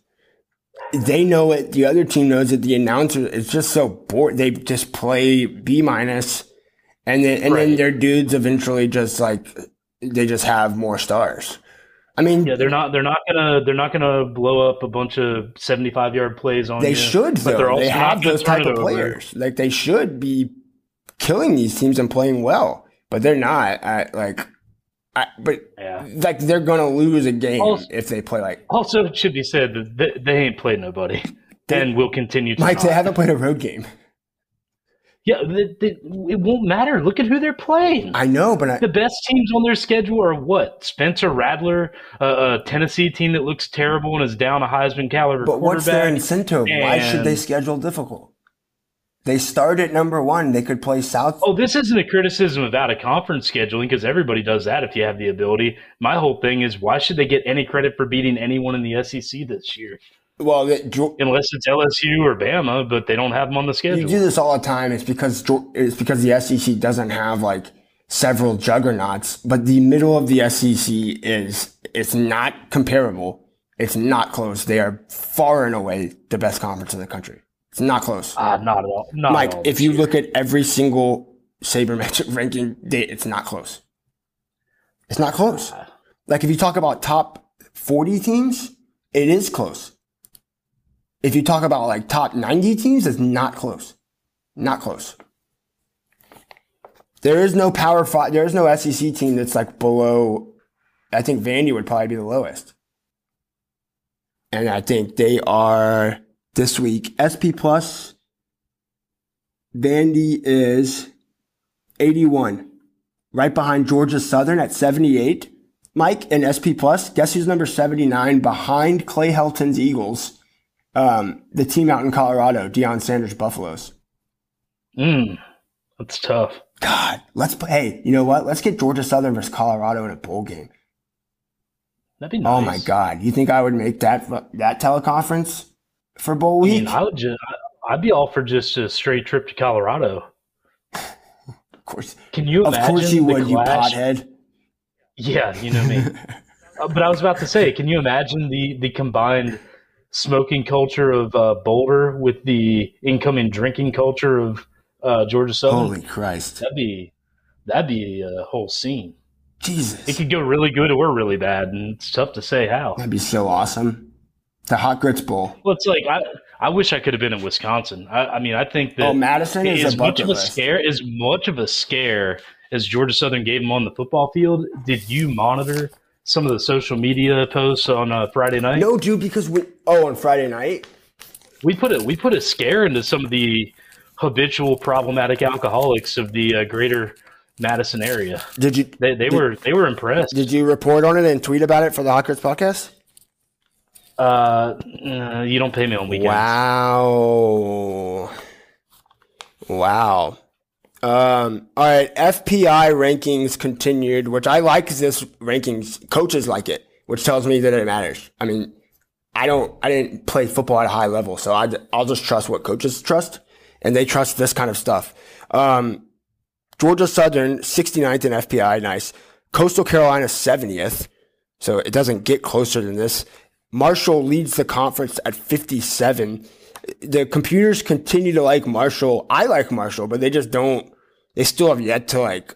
they know it. The other team knows it. The announcer is just so bored. They just play B minus, and then and then their dudes eventually just like they just have more stars. I mean, Yeah, they're not. They're not gonna. They're not gonna blow up a bunch of seventy-five yard plays on they you. should but though. they're also They have those type of players. Like they should be killing these teams and playing well, but they're not. I, like, I, but Yeah. like they're gonna lose a game Also- if they play like Also, it should be said that they, they ain't played nobody, and will continue to. Mike. They haven't played a road game. Yeah, it won't matter. Look at who they're playing. I know, but I, the best teams on their schedule are what? Spencer Rattler, a, a Tennessee team that looks terrible and is down a Heisman caliber but what's their incentive? Why should they schedule difficult? They start at number one. They could play South. Oh, this isn't a criticism about a conference scheduling because everybody does that if you have the ability. My whole thing is why should they get any credit for beating anyone in the SEC this year? Well, Unless it's LSU or Bama, but they don't have them on the schedule. you do this all the time. It's because it's because the SEC doesn't have like several juggernauts, but the middle of the SEC is it's not comparable. It's not close. They are far and away the best conference in the country. It's not close. Ah, not at all. Not Mike, at all if you year. look at every single sabermetric [LAUGHS] ranking, they, it's not close. It's not close. Like if you talk about top 40 teams, it is close. If you talk about like top 90 teams, it's not close. Not close. There is no power five, there is no SEC team that's like below, I think Vandy would probably be the lowest. And I think they are this week. SP plus, Vandy is 81, right behind Georgia Southern at 78. Mike and SP plus, guess who's number 79 behind Clay Helton's Eagles, um, the team out in Colorado, Deion Sanders Buffaloes. Mm. That's tough. God, let's play. Hey, you know what? Let's get Georgia Southern versus Colorado in a bowl game. That'd be nice. Oh my God, you think I would make that that teleconference for bowl I week? mean, I would just, I'd be all for just a straight trip to Colorado. of course, Can you of imagine course you the would, you clash? pothead. Yeah, you know me. [LAUGHS] Uh, but I was about to say, can you imagine the the combined smoking culture of uh, Boulder with the incoming drinking culture of uh, Georgia Southern? Holy Christ, That'd be that'd be a whole scene. Jesus, it could go really good or really bad, and it's tough to say how. that'd be so awesome. The Hot Grits Bowl. Well, it's like I, I wish I could have been in Wisconsin. I, I mean, I think that Oh, Madison is as a much of a list. scare as much of a scare as Georgia Southern gave them on the football field. Did you monitor some of the social media posts on uh, Friday night? No, dude, because we oh on Friday night. we put a we put a scare into some of the habitual problematic alcoholics of the uh, greater Madison area. Did you They, they were they were impressed. did you report on it and tweet about it for the Hot Grits podcast? Uh, uh, you don't pay me on weekends. Wow. Wow. Um, all right, FPI rankings continued, which I like this rankings. Coaches like it, which tells me that it matters. I mean, I don't, I didn't play football at a high level, so I, I'll just trust what coaches trust, and they trust this kind of stuff. Um, Georgia Southern, 69th in FPI, nice. Coastal Carolina, 70th, so it doesn't get closer than this. Marshall leads the conference at 57. The computers continue to like Marshall. I like Marshall, but they just don't, they still have yet to like,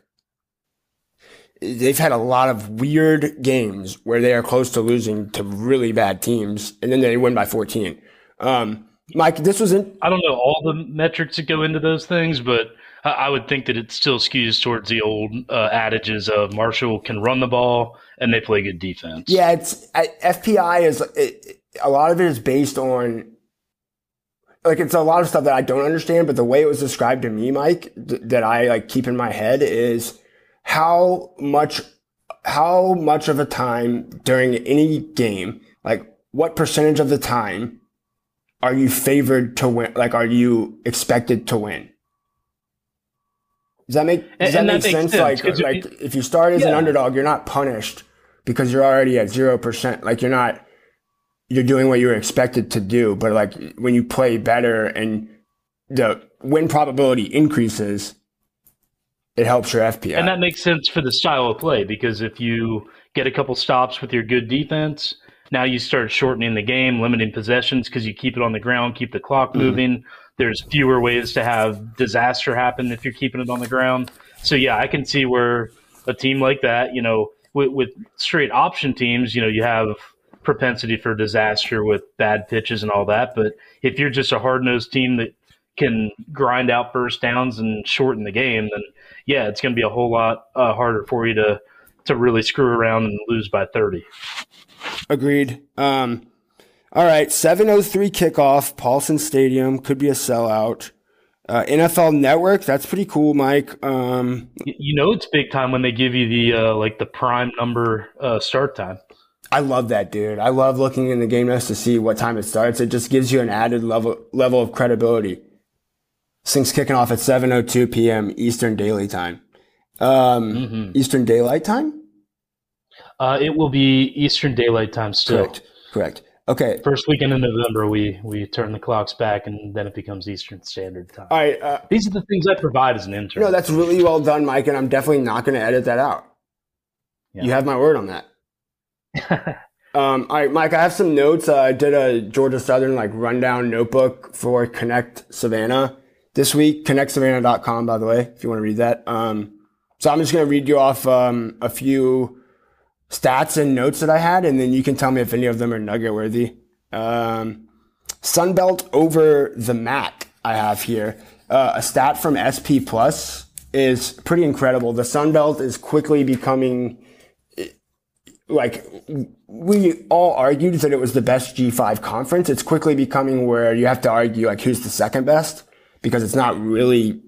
they've had a lot of weird games where they are close to losing to really bad teams, and then they win by 14. Um, Mike, this was in, I don't know all the metrics that go into those things, but I, would think that it still skews towards the old uh, adages of Marshall can run the ball and they play good defense. Yeah, it's FPI is it, a lot of it is based on like it's a lot of stuff that I don't understand, but the way it was described to me, Mike, th- that I like keep in my head is how much how much of a time during any game, like what percentage of the time are you favored to win? Like, are you expected to win? Does that make does And- that and make that sense? sense, Like, like if you start as an underdog, you're not punished because you're already at zero percent. Like, you're not you're doing what you were expected to do. But like when you play better and the win probability increases, it helps your FPI. And that makes sense for the style of play because if you get a couple stops with your good defense, now you start shortening the game, limiting possessions because you keep it on the ground, keep the clock Mm-hmm. moving. There's fewer ways to have disaster happen if you're keeping it on the ground. So yeah, I can see where a team like that, you know, with, with straight option teams, you know, you have propensity for disaster with bad pitches and all that. But if you're just a hard nosed team that can grind out first downs and shorten the game, then yeah, it's going to be a whole lot uh, harder for you to to really screw around and lose by 30. Agreed. Um, all right, 703 kickoff, Paulson Stadium, could be a sellout. Uh, NFL Network, that's pretty cool, Mike. Um, You know it's big time when they give you the uh, like the prime number uh, start time. I love that, dude. I love looking in the game notes to see what time it starts. It just gives you an added level level of credibility. Thing's kicking off at 7:02 p.m. Eastern Daily Time. Um, Mhm. Eastern Daylight Time. Uh, it will be Eastern Daylight Time still. Correct. Correct. Okay. First weekend in November, we we turn the clocks back, and then it becomes Eastern Standard Time. All right. Uh, These are the things I provide as an intern. no, that's really well done, Mike, and I'm definitely not going to edit that out. Yeah. You have my word on that. [LAUGHS] Um, all right, Mike, I have some notes. Uh, I did a Georgia Southern like rundown notebook for Connect Savannah this week. ConnectSavannah.com, by the way, if you want to read that. Um, so I'm just going to read you off um, a few stats and notes that I had, and then you can tell me if any of them are nugget worthy. Um, Sunbelt over the mat, I have here. Uh, a stat from SP Plus is pretty incredible. The Sunbelt is quickly becoming like we all argued that it was the best G5 conference. It's quickly becoming where you have to argue like who's the second best because it's not really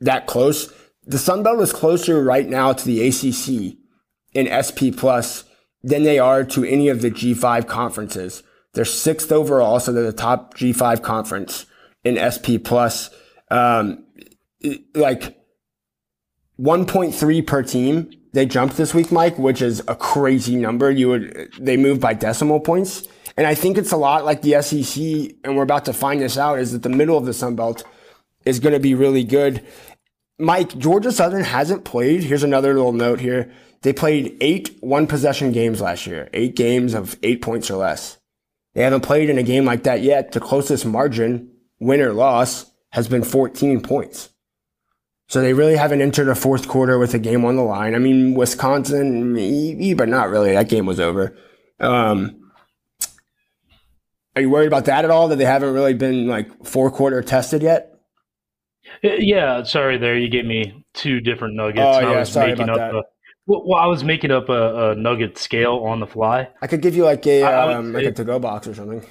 that close. The Sun Belt is closer right now to the ACC in SP plus than they are to any of the G5 conferences. They're sixth overall, so they're the top G5 conference in SP plus. Um, like 1.3 per team. They jumped this week, Mike, which is a crazy number. You would they moved by decimal points. And I think it's a lot like the SEC, and we're about to find this out, is that the middle of the Sun Belt is going to be really good. Mike, Georgia Southern hasn't played. Here's another little note here. They played eight one possession games last year, eight games of eight points or less. They haven't played in a game like that yet. The closest margin, win or loss, has been 14 points. So they really haven't entered a fourth quarter with a game on the line. I mean, Wisconsin, but not really. That game was over. Um, are you worried about that at all? That they haven't really been like four quarter tested yet? Yeah, sorry. There, you gave me two different nuggets. Oh, I yeah, was sorry making about up that. A, well, well, I was making up a, a nugget scale on the fly. I could give you like a I- um, like a to go box or something.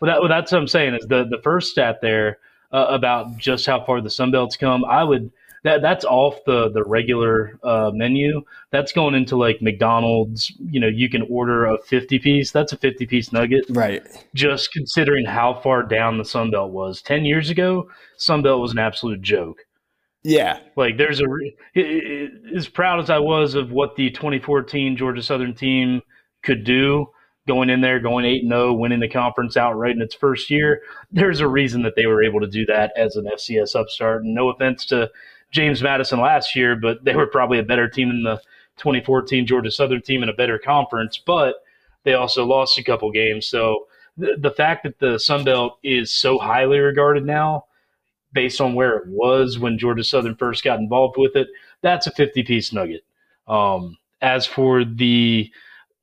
Well, that, well, that's what I'm saying is the the first stat there uh, about just how far the Sunbelt's come. I would that that's off the the regular uh, menu. That's going into like McDonald's. You know, you can order a 50 piece. That's a 50 piece nugget. Right. Just considering how far down the Sunbelt was ten years ago, Sunbelt was an absolute joke. Yeah. Like there's a as proud as I was of what the 2014 Georgia Southern team could do, going in there, going eight and zero, winning the conference outright in its first year. There's a reason that they were able to do that as an FCS upstart. And no offense to James Madison last year, but they were probably a better team than the 2014 Georgia Southern team in a better conference. But they also lost a couple games. So the, the fact that the Sun Belt is so highly regarded now based on where it was when Georgia Southern first got involved with it, that's a 50 piece nugget. Um, as for the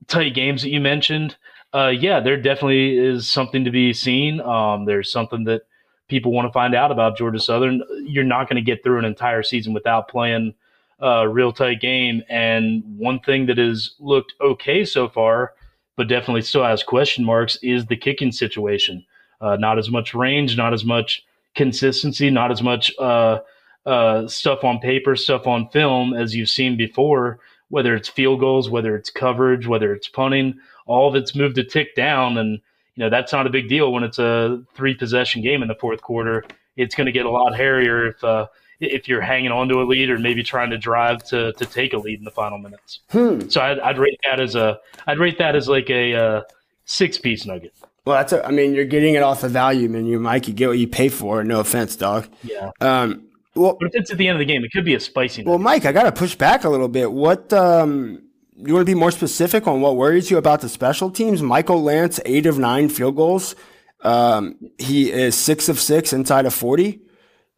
tight games that you mentioned, uh, yeah, there definitely is something to be seen. Um, there's something that people want to find out about Georgia Southern. You're not going to get through an entire season without playing a real tight game. And one thing that has looked okay so far, but definitely still has question marks, is the kicking situation. Uh, not as much range, not as much consistency, not as much uh, uh, stuff on paper, stuff on film as you've seen before. Whether it's field goals, whether it's coverage, whether it's punting, all of it's moved a tick down, and you know that's not a big deal when it's a three possession game in the fourth quarter. It's going to get a lot hairier if uh, if you're hanging on to a lead or maybe trying to drive to to take a lead in the final minutes. Hmm. So I'd, I'd rate that as a I'd rate that as like a uh, six piece nugget. Well, that's. A, I mean, you're getting it off the value menu, Mike. You get what you pay for. No offense, dog. Yeah, Um. Well, but if it's at the end of the game, it could be a spicy. well, nugget. Mike, I got to push back a little bit. What? Um. You want to be more specific on what worries you about the special teams? Michael Lantz, eight of nine field goals. Um, he is six of six inside of forty.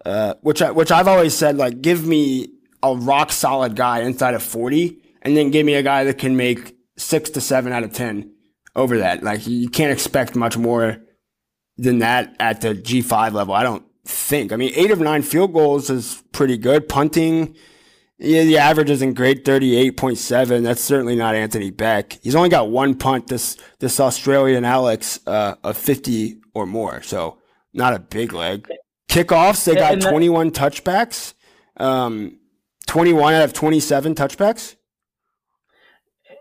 Uh, which I, which I've always said, like, give me a rock solid guy inside of forty, and then give me a guy that can make six to seven out of ten over that. Like, you can't expect much more than that at the G five level. I don't think. I mean, eight of nine field goals is pretty good. Punting, yeah, the average isn't great, thirty eight point seven. That's certainly not Anthony Beck. He's only got one punt. This this Australian Alex uh, of fifty or more, so not a big leg. Kickoffs, they got twenty one touchbacks. Um, twenty one out of twenty seven touchbacks.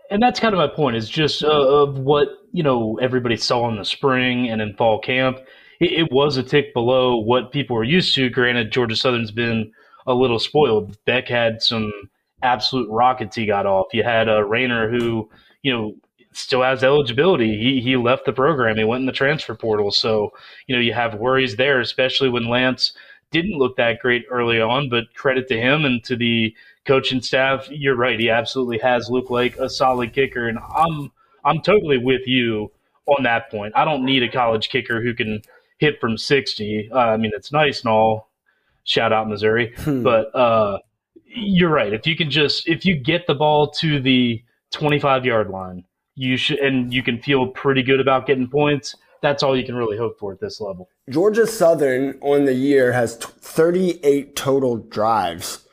And that's kind of my point is just uh, of what you know everybody saw in the spring and in fall camp. It, it was a tick below what people were used to. Granted georgia southern's been a little spoiled. Beck had some absolute rockets he got off. You had a Raynor who you know still has eligibility. He, he left the program. He went in the transfer portal. So you know you have worries there especially when lance didn't look that great early on but credit to him and to the coaching staff, you're right. He absolutely has looked like a solid kicker, and I'm I'm totally with you on that point. I don't need a college kicker who can hit from 60. Uh, I mean, it's nice and all. Shout out Missouri, Hmm. but uh, you're right. If you can just if you get the ball to the 25 yard line, you should, and you can feel pretty good about getting points. That's all you can really hope for at this level. Georgia Southern on the year has t- 38 total drives.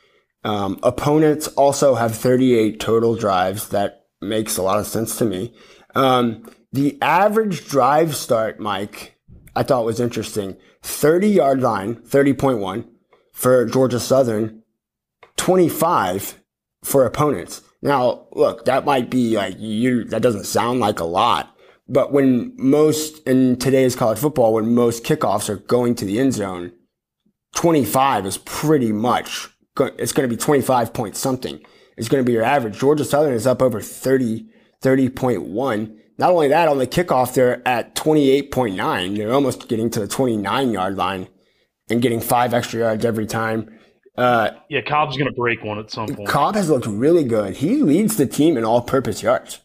Um, opponents also have 38 total drives. That makes a lot of sense to me. Um, the average drive start, Mike, I thought was interesting. 30 yard line, 30.1 for Georgia Southern, 25 for opponents. Now, look, that might be like you, that doesn't sound like a lot, but when most in today's college football, when most kickoffs are going to the end zone, 25 is pretty much go- it's going to be 25 point something. It's going to be your average. Georgia Southern is up over 30, 30.1. Not only that, on the kickoff, they're at 28.9. They're almost getting to the 29 yard line and getting five extra yards every time. Uh, Yeah, Cobb's going to break one at some point. Cobb has looked really good. He leads the team in all purpose yards.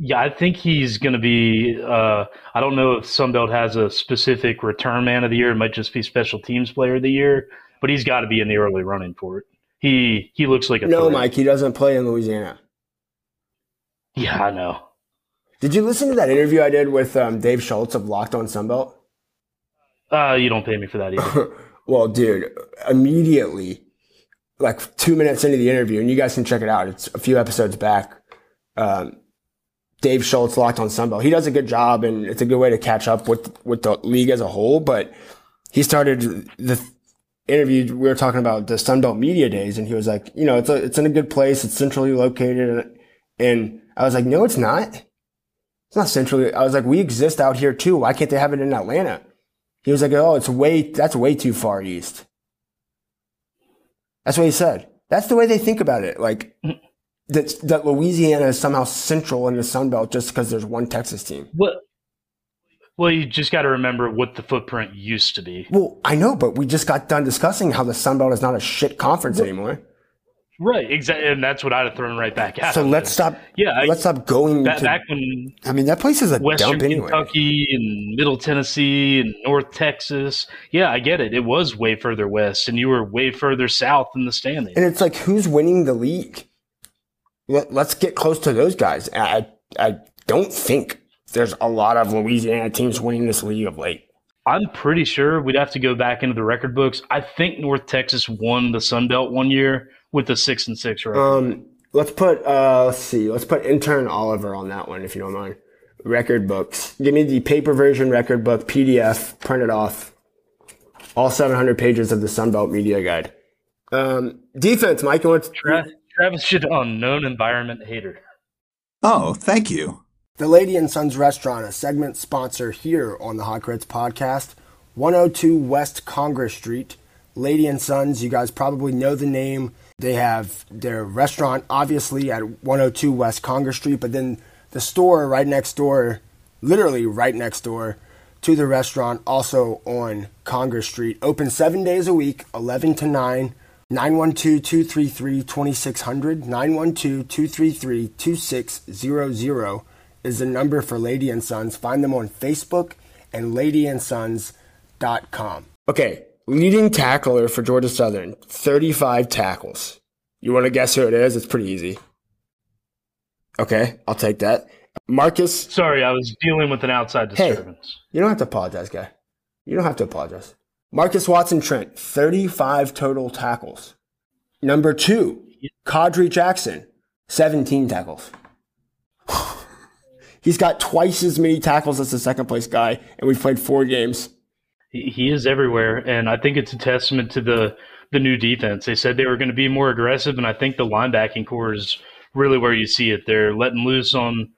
Yeah, I think he's going to be. Uh, I don't know if Sunbelt has a specific return man of the year. It might just be special teams player of the year, but he's got to be in the early running for it. He he looks like a No, threat. Mike, he doesn't play in Louisiana. Yeah, I know. Did you listen to that interview I did with um, Dave Schultz of Locked On Sunbelt? Uh, you don't pay me for that either. [LAUGHS] well, dude, immediately, like two minutes into the interview, and you guys can check it out. It's a few episodes back. Um, Dave Schultz locked on Sunbelt. He does a good job, and it's a good way to catch up with with the league as a whole. But he started the interview. We were talking about the Sunbelt Media Days, and he was like, you know, it's a, it's in a good place. It's centrally located, and I was like, no, it's not. It's not centrally. I was like, we exist out here too. Why can't they have it in Atlanta? He was like, oh, it's way, that's way too far east. That's what he said. That's the way they think about it. Like, mm-hmm. That, that Louisiana is somehow central in the Sun Belt just because there's one Texas team. What? Well, you just got to remember what the footprint used to be. Well, I know, but we just got done discussing how the Sun Belt is not a shit conference anymore. Right, exactly, and that's what I'd have thrown right back at. So let's stop. Yeah, I- let's stop going Back, to. back when I mean, that place is a Western dump anyway. Kentucky and Middle Tennessee and North Texas. Yeah, I get it. It was way further west, and you were way further south in the standings. And it's like, who's winning the league? Let, let's get close to those guys. I, I don't think there's a lot of Louisiana teams winning this league of late. I'm pretty sure we'd have to go back into the record books. I think North Texas won the Sun Belt one year with the six and six record. Um, let's put uh, let's see, let's put intern Oliver on that one if you don't mind. Record books. Give me the paper version record book PDF, print it off. All 700 pages of the Sun Belt Media Guide. Um, defense, Mike. You want to, Tra- Travis Jaudon, known environment hater. Oh, thank you. The Lady and Sons Restaurant, a segment sponsor here on the Hot Grits podcast, 102 West Congress Street. Lady and Sons, you guys probably know the name. They have their restaurant, obviously, at 102 West Congress Street, but then the store right next door, literally right next door to the restaurant, also on Congress Street. Open seven days a week, 11 to 9. 912 233 2600. 912 233 2600 is the number for Lady and Sons. Find them on Facebook and ladyandsons.com. Okay, leading tackler for Georgia Southern, 35 tackles. You want to guess who it is? It's pretty easy. Okay, I'll take that. Marcus, Sorry, I was dealing with an outside disturbance. Hey. disturbance. you don't have to apologize, guy. You don't have to apologize. Marques Watson Trent, 35 total tackles. Number two, Kadri Jackson, 17 tackles. [SIGHS] He's got twice as many tackles as the second place guy, and we've played four games. He, is everywhere, and I think it's a testament to the the new defense. They said they were going to be more aggressive, and I think the linebacking core is really where you see it. They're letting loose on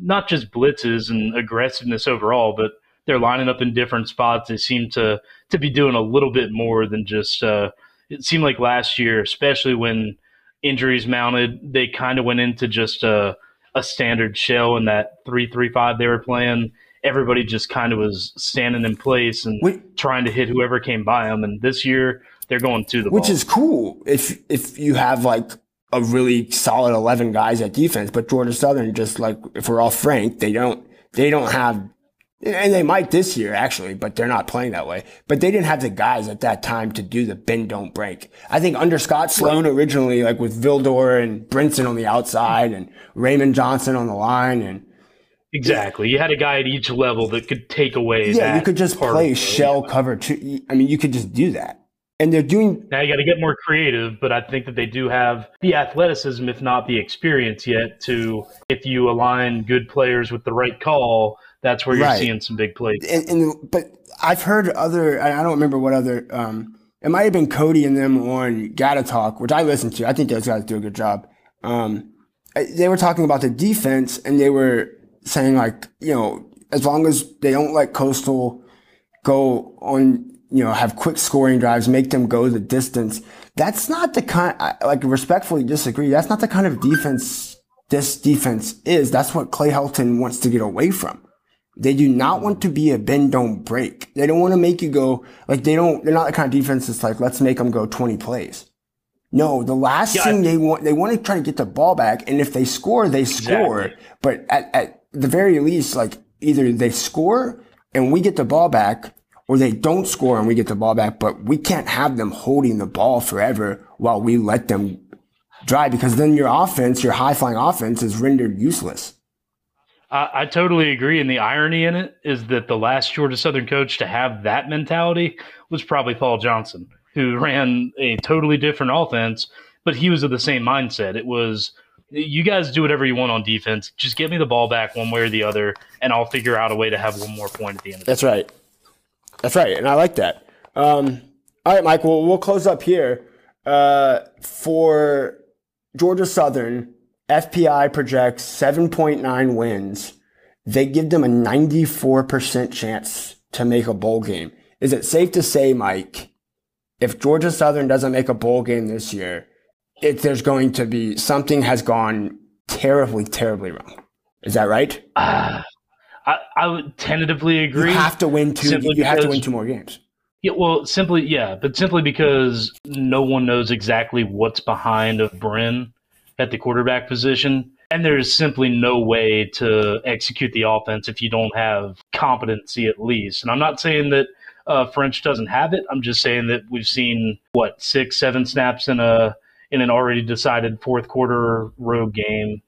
not just blitzes and aggressiveness overall, but they're lining up in different spots. They seem to to be doing a little bit more than just. Uh, it seemed like last year, especially when injuries mounted, they kind of went into just a a standard shell in that three three five they were playing. Everybody just kind of was standing in place and trying to hit whoever came by them. And this year, they're going to the which ball. is cool if if you have like a really solid 11 guys at defense but georgia southern just like if we're all frank they don't they don't have and they might this year actually but they're not playing that way. But they didn't have the guys at that time to do the bend don't break. I think under Scot Sloan originally like with vildor and brinson on the outside and raymond johnson on the line and exactly. You had a guy at each level that could take away. yeah you could just play shell cover two i mean you could just do that. And they're doing Now you got to get more creative, but I think that they do have the athleticism, if not the experience yet, to if you align good players with the right call, that's where you're Right. seeing some big plays. and, and but I've heard other. I don't remember what other. Um, it might have been Cody and them on Gotta Talk, which I listened to. I think those guys do a good job. Um, they were talking about the defense, and they were saying like, you know, as long as they don't let Coastal go on you know, have quick scoring drives, make them go the distance. That's not the kind, I, like respectfully disagree. That's not the kind of defense this defense is. That's what Clay Helton wants to get away from. They do not want to be a bend don't break. They don't want to make you go like they don't. They're not the kind of defense that's like let's make them go twenty plays. No, the last yeah, thing I, they want they want to try to get the ball back, and if they score, they score. Exactly. But at, at the very least, like either they score and we get the ball back, or they don't score and we get the ball back, but we can't have them holding the ball forever while we let them drive because then your offense, your high flying offense is rendered useless. I, I, totally agree. And the irony in it is that the last Georgia Southern coach to have that mentality was probably Paul Johnson, who ran a totally different offense, but he was of the same mindset. It was, you guys do whatever you want on defense. Just give me the ball back one way or the other, and I'll figure out a way to have one more point at the end. Of That's right. That's right, and I like that. Um, all right, Mike. Well, we'll close up here uh, for Georgia Southern. FPI projects 7.9 wins. They give them a 94% chance to make a bowl game. Is it safe to say, Mike, if Georgia Southern doesn't make a bowl game this year, if there's going to be something has gone terribly, terribly wrong? Is that right? Uh, I, I would tentatively agree. You have to win two. You have to win two more games. Yeah, well, simply yeah, but simply because no one knows exactly what's behind of Brin at the quarterback position, and there's simply no way to execute the offense if you don't have competency at least. And I'm not saying that uh, French doesn't have it. I'm just saying that we've seen what six, seven snaps in a in an already decided fourth quarter road game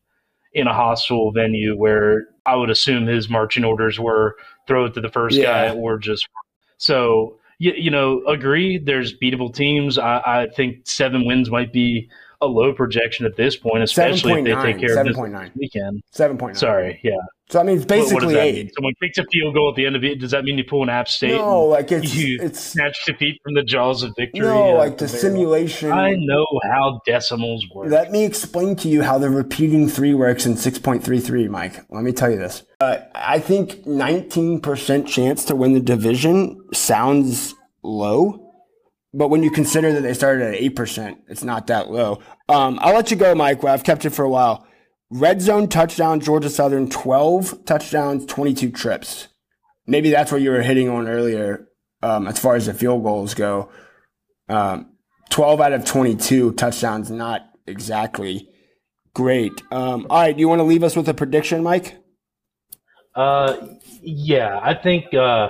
in a hostile venue where I would assume his marching orders were throw it to the first yeah. guy or just so you, you know agree there's beatable teams I, I think seven wins might be a low projection at this point especially 7. if they 9, take care 7. of this 9. weekend 7.9 sorry yeah so I mean, it's basically eight. Someone kicks a field goal at the end of it. Does that mean you pull an App State? No, like it's you it's snatch defeat from the jaws of victory. No, like the simulation. I know how decimals work. Let me explain to you how the repeating three works in six point three three, Mike. Let me tell you this. Uh, I think nineteen percent chance to win the division sounds low. But when you consider that they started at eight percent, it's not that low. Um, I'll let you go, Mike. Well, I've kept it for a while. Red zone touchdown, Georgia Southern, 12 touchdowns, 22 trips. Maybe that's what you were hitting on earlier um, as far as the field goals go. Um, 12 out of 22 touchdowns, not exactly great. Um, all right, do you want to leave us with a prediction, Mike? Uh, yeah, I think uh,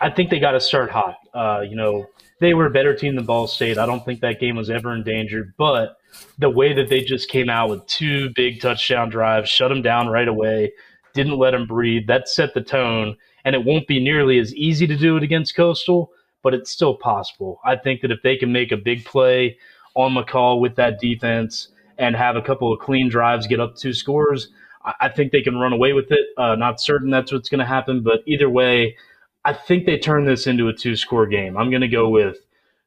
I think they got to start hot. Uh, you know, they were a better team than Ball State. I don't think that game was ever endangered, but the way that they just came out with two big touchdown drives, shut them down right away, didn't let them breathe, that set the tone. And it won't be nearly as easy to do it against Coastal, but it's still possible. I think that if they can make a big play on McCall with that defense and have a couple of clean drives, get up two scores, I think they can run away with it. Uh, not certain that's what's going to happen, but either way, I think they turn this into a two score game. I'm going to go with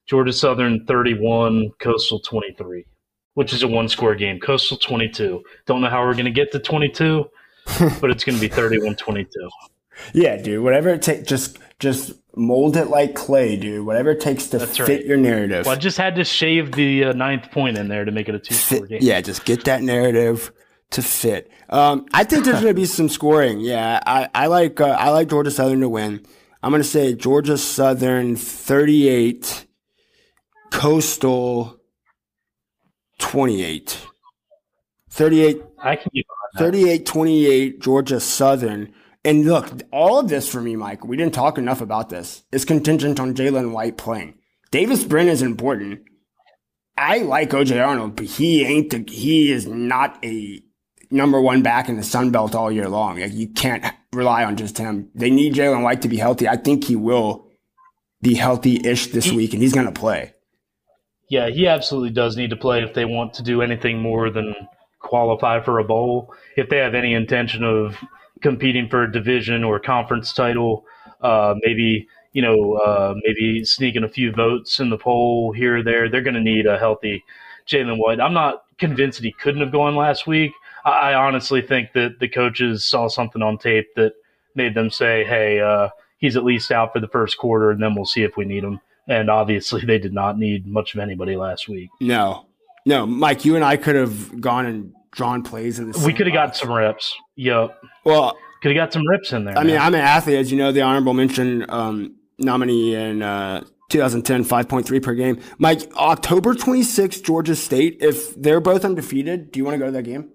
Georgia Southern 31, Coastal 23, which is a one score game. Coastal 22. Don't know how we're going to get to 22, [LAUGHS] but it's going to be 31 22. Yeah, dude. Whatever it takes, just just mold it like clay, dude. Whatever it takes to That's fit right. your narrative. Well, I just had to shave the uh, ninth point in there to make it a two score game. Yeah, just get that narrative to fit. Um, I think there's going to be some scoring. Yeah, I, I like uh, I like Georgia Southern to win. I'm going to say Georgia Southern 38, Coastal 28. 38, I can 38 28, Georgia Southern. And look, all of this for me, Mike, we didn't talk enough about this, is contingent on Jalen White playing. Davis Brin is important. I like OJ Arnold, but he ain't the, he is not a number one back in the Sun Belt all year long. Like you can't rely on just him. They need Jalen White to be healthy. I think he will be healthy-ish this week, and he's going to play. Yeah, he absolutely does need to play if they want to do anything more than qualify for a bowl. If they have any intention of competing for a division or conference title, uh, maybe you know, uh, maybe sneaking a few votes in the poll here or there, they're going to need a healthy Jalen White. I'm not convinced that he couldn't have gone last week. I honestly think that the coaches saw something on tape that made them say, "Hey, uh, he's at least out for the first quarter, and then we'll see if we need him. And obviously, they did not need much of anybody last week. No, no, Mike, you and I could have gone and drawn plays in the. We could have got some reps. Yep. Well, could have got some reps in there. I man. mean, I'm an athlete, as you know, the honorable mention um, nominee in uh, 2010, 5.3 per game. Mike, October 26th, Georgia State. If they're both undefeated, do you want to go to that game?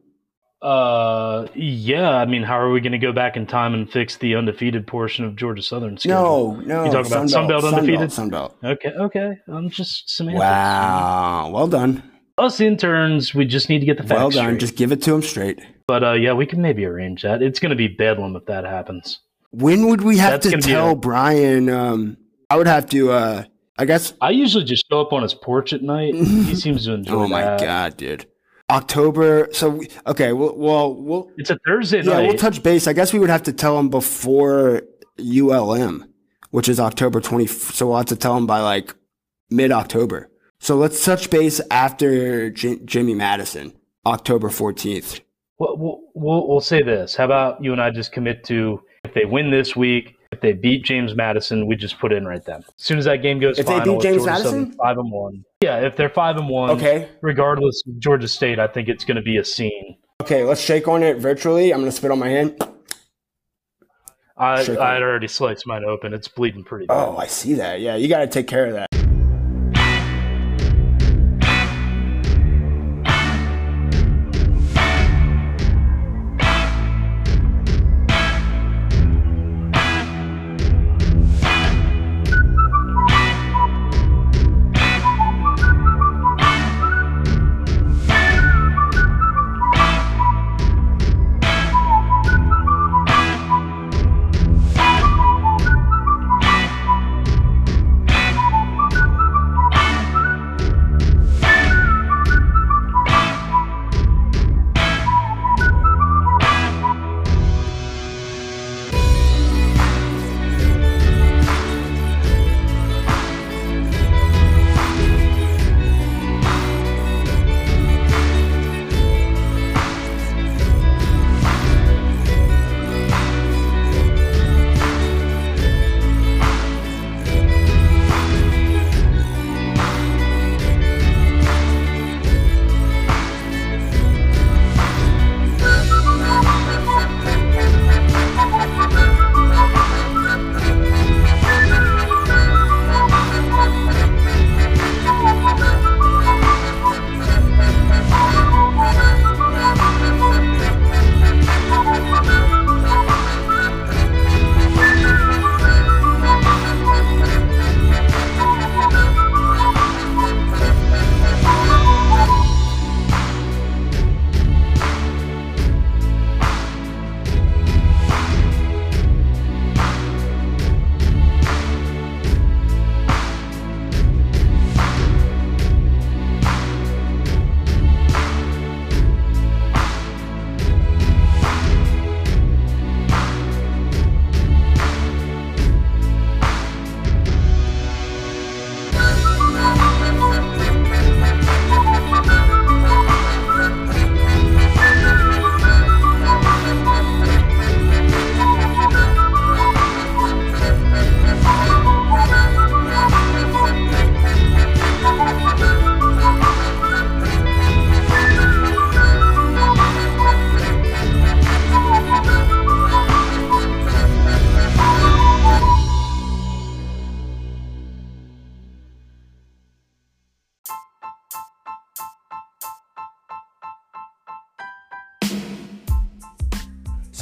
Uh, yeah. I mean, how are we going to go back in time and fix the undefeated portion of Georgia Southern? Schedule? No, no. You talking about Sunbelt, Sunbelt undefeated? Sunbelt. Okay, okay. I'm just semantics. Wow. Well done. Us interns, we just need to get the facts Well done. straight. Just give it to them straight. But uh, yeah, we can maybe arrange that. It's going to be bedlam if that happens. When would we have That's to tell a- Brian? Um, I would have to. Uh, I guess. I usually just show up on his porch at night. he seems to enjoy it. [LAUGHS] Oh my that. god, dude. October. So we, okay. Well, well, we'll It's a Thursday yeah, night. we'll touch base. I guess we would have to tell them before ULM, which is October twenty. So we'll have to tell them by like mid October. So let's touch base after J- Jimmy Madison, October fourteenth. Well, we'll, we'll, we'll say this. How about you and I just commit to if they win this week, if they beat James Madison, we just put in right then. As soon as that game goes If they beat James Madison? Five and one. Yeah, if they're five and one, Okay. regardless of Georgia State, I think it's going to be a scene. Okay, let's shake on it virtually. I'm gonna spit on my hand. I I had already sliced mine open. It's bleeding pretty oh, bad. Oh, I see that. Yeah, you got to take care of that.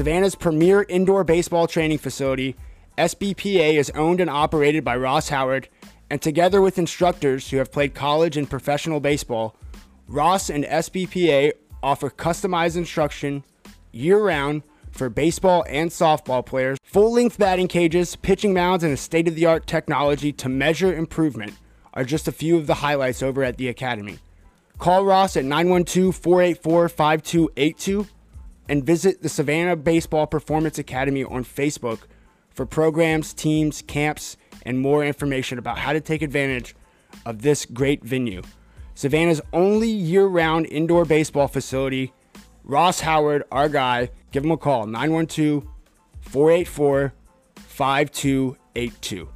Savannah's premier indoor baseball training facility, SBPA, is owned and operated by Ross Howard, and together with instructors who have played college and professional baseball, Ross and SBPA offer customized instruction year round for baseball and softball players, full length batting cages, pitching mounds, and a state of the art technology to measure improvement are just a few of the highlights over at the Academy. Call Ross at 912 484 5282 and visit the Savannah Baseball Performance Academy on Facebook for programs, teams, camps, and more information about how to take advantage of this great venue. Savannah's only year round indoor baseball facility. Ross Howard, our guy, give him a call 912 484 5282.